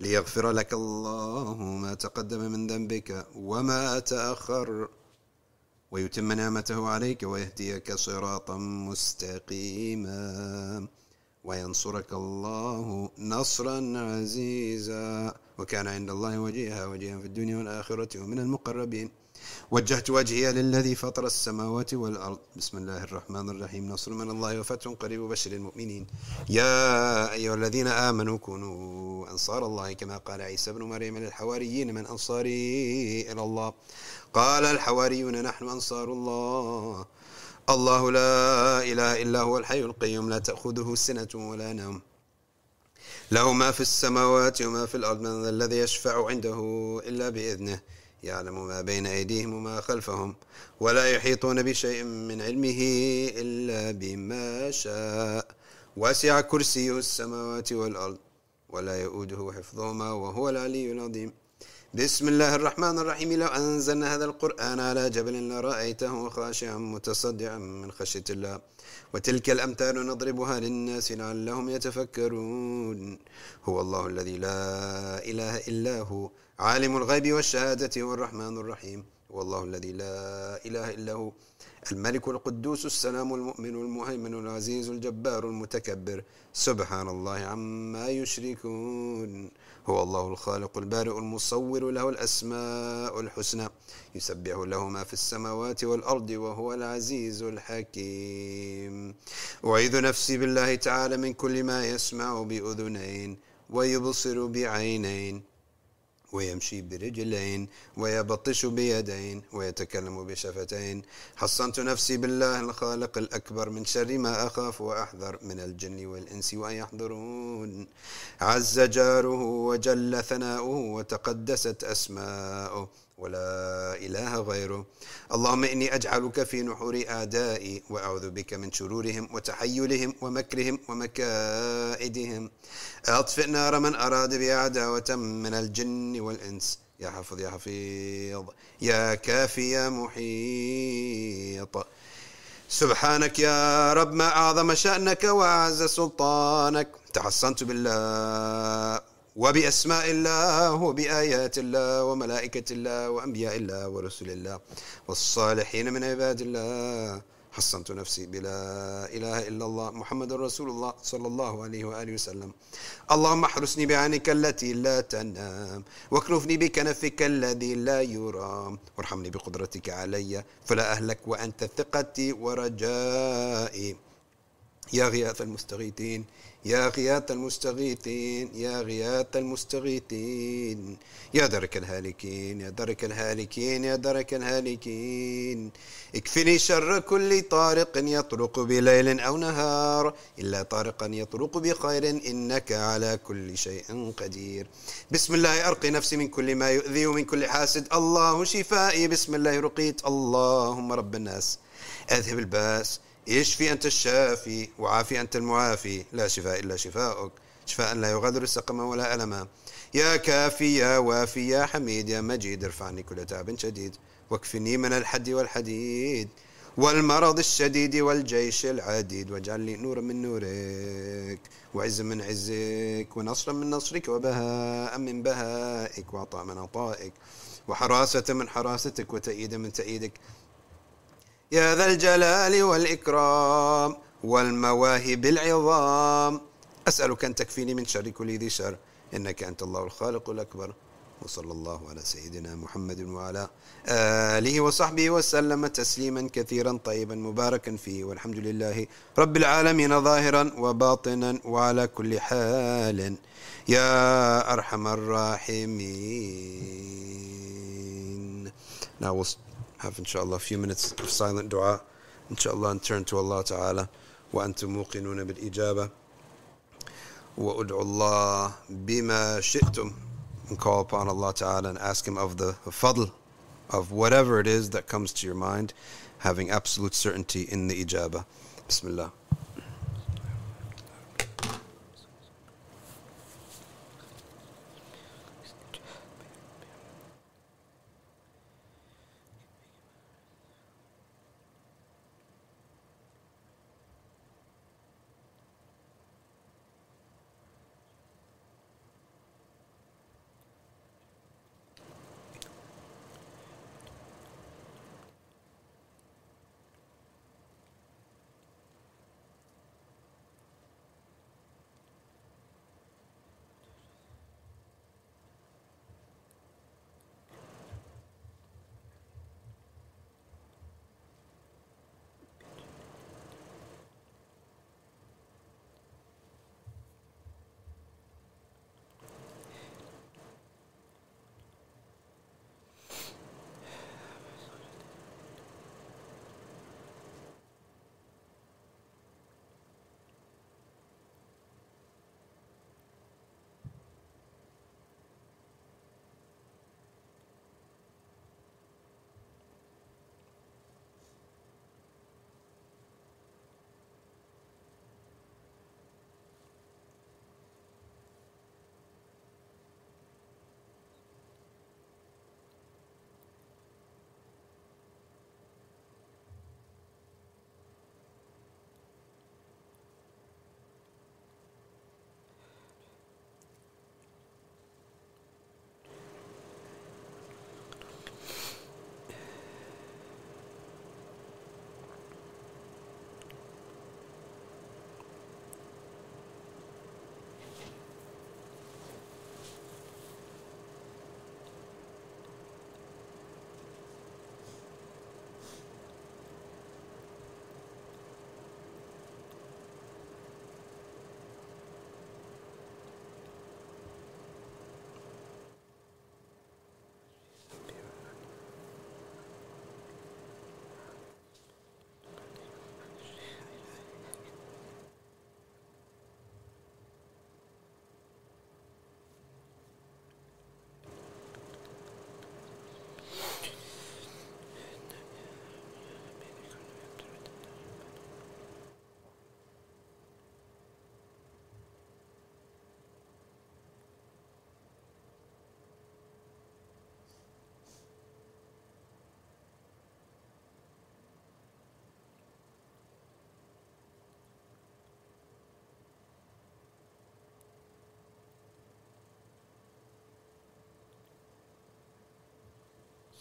ليغفر لك الله ما تقدم من ذنبك وما تأخر ويتم نعمته عليك ويهديك صراطا مستقيما وينصرك الله نصرا عزيزا. وكان عند الله وجيها وجيها في الدنيا والآخرة ومن المقربين. وجهت وجهي للذي فطر السماوات والأرض. بسم الله الرحمن الرحيم. نصر من الله وفتح قريب بشر المؤمنين. يا أيها الذين آمنوا كونوا أنصار الله كما قال عيسى بن مريم للحواريين من أنصاري إلى الله. قال الحواريون نحن أنصار الله. الله لا إله إلا هو الحي القيوم. لا تأخذه سنة ولا نوم. له ما في السماوات وما في الأرض. من الذي يشفع عنده إلا بإذنه. يعلم ما بين أيديهم وما خلفهم ولا يحيطون بشيء من علمه إلا بما شاء. وسع كرسيه السماوات والأرض ولا يؤوده حفظهما وهو العلي العظيم. بسم الله الرحمن الرحيم. لو أنزلنا هذا القرآن على جبل لرأيته خاشعا متصدعا من خشية الله. وتلك الأمثال نضربها للناس لعلهم يتفكرون. هو الله الذي لا إله إلا هو. عالم الغيب والشهادة هو الرحمن الرحيم. هو الله الذي لا إله إلا هو. الملك القدوس السلام المؤمن المهيمن العزيز الجبار المتكبر. سبحان الله عما يشركون. هو الله الخالق البارئ المصور له الأسماء الحسنى. يسبح له ما في السماوات والأرض وهو العزيز الحكيم. أعيذ نفسي بالله تعالى من كل ما يسمع بأذنين ويبصر بعينين. ويمشي برجلين ويبطش بيدين ويتكلم بشفتين. حصنت نفسي بالله الخالق الأكبر من شر ما أخاف وأحذر من الجن والإنس وأن يحضرون. عز جاره وجل ثناؤه وتقدست أسماؤه. ولا إله غيره. اللهم إني أجعلك في نحور أعدائي وأعوذ بك من شرورهم وتحيلهم ومكرهم ومكائدهم. أطفئ نار من أراد بي عداوة من الجن والإنس. يا حافظ يا حفيظ يا كافي يا محيط. سبحانك يا رب ما أعظم شأنك وأعز سلطانك. تحصنت بالله. وبأسماء الله وبآيات الله وملائكة الله وأنبياء الله ورسل الله والصالحين من عباد الله. حصنت نفسي بلا إله إلا الله محمد رسول الله صلى الله عليه وآله وسلم. اللهم احرسني بعينك التي لا تنام واكنفني بكنفك الذي لا يرام. وارحمني بقدرتك علي فلا أهلك وأنت ثقتي ورجائي. يا غياث المستغيثين يا غياث المستغيثين يا غياث المستغيثين يا درك الهالكين يا درك الهالكين يا درك الهالكين. اكفني شر كل طارق يطرق بليل أو نهار إلا طارقا يطرق بخير إنك على كل شيء قدير. بسم الله أرقي نفسي من كل ما يؤذي ومن كل حاسد. الله شفائي بسم الله رقيت. اللهم رب الناس أذهب الباس. اشفي أنت الشافي؟ وعافي أنت المعافي. لا شفاء إلا شفاؤك. شفاء لا يغادر سقما ولا ألما يا كافي يا وافي يا حميد يا مجيد ارفع عني كل تعب شديد. واكفني من الحد والحديد والمرض الشديد والجيش العديد. واجعل لي نورا من نورك وعز من عزك ونصرا من نصرك وبهاء من بهائك وعطاء من عطائك وحراسة من حراستك وتأييدا من تأييدك. يا ذا الجلال والإكرام والمواهب العظام. أسألك أن تكفيني من شر كل ذي شر. إنك أنت الله الخالق الأكبر. وصلى الله على سيدنا محمد وعلى آله وصحبه وسلم تسليما كثيرا طيبا مباركا فيه. والحمد لله رب العالمين ظاهرا وباطنا وعلى كل حال. يا أرحم الراحمين. Now we'll have inshallah a few minutes of silent dua inshallah and turn to Allah Ta'ala وأنتم موقنون بالإجابة وادعوا الله بما شئتم and call upon Allah Ta'ala and ask Him of the fadl of whatever it is that comes to your mind having absolute certainty in the ijabah Bismillah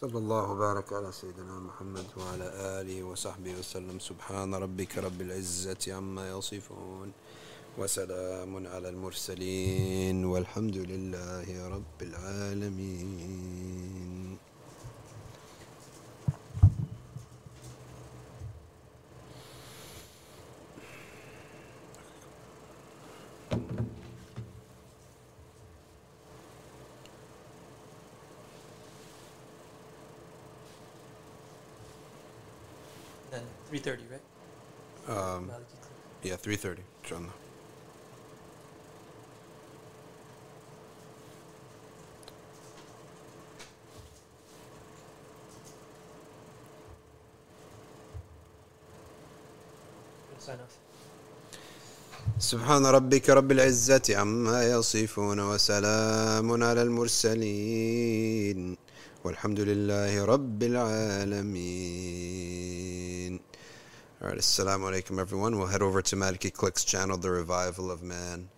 صلى الله وبارك على سيدنا محمد وعلى آله وصحبه وسلم. سبحان ربك رب العزة عما يصفون وسلام على المرسلين والحمد لله رب العالمين. سبحان ربك رب العزة عما يصفون وسلام على المرسلين والحمد لله رب العالمين Alright, assalamu alaikum everyone. We'll head over to Maliki Click's channel, The Revival of Man.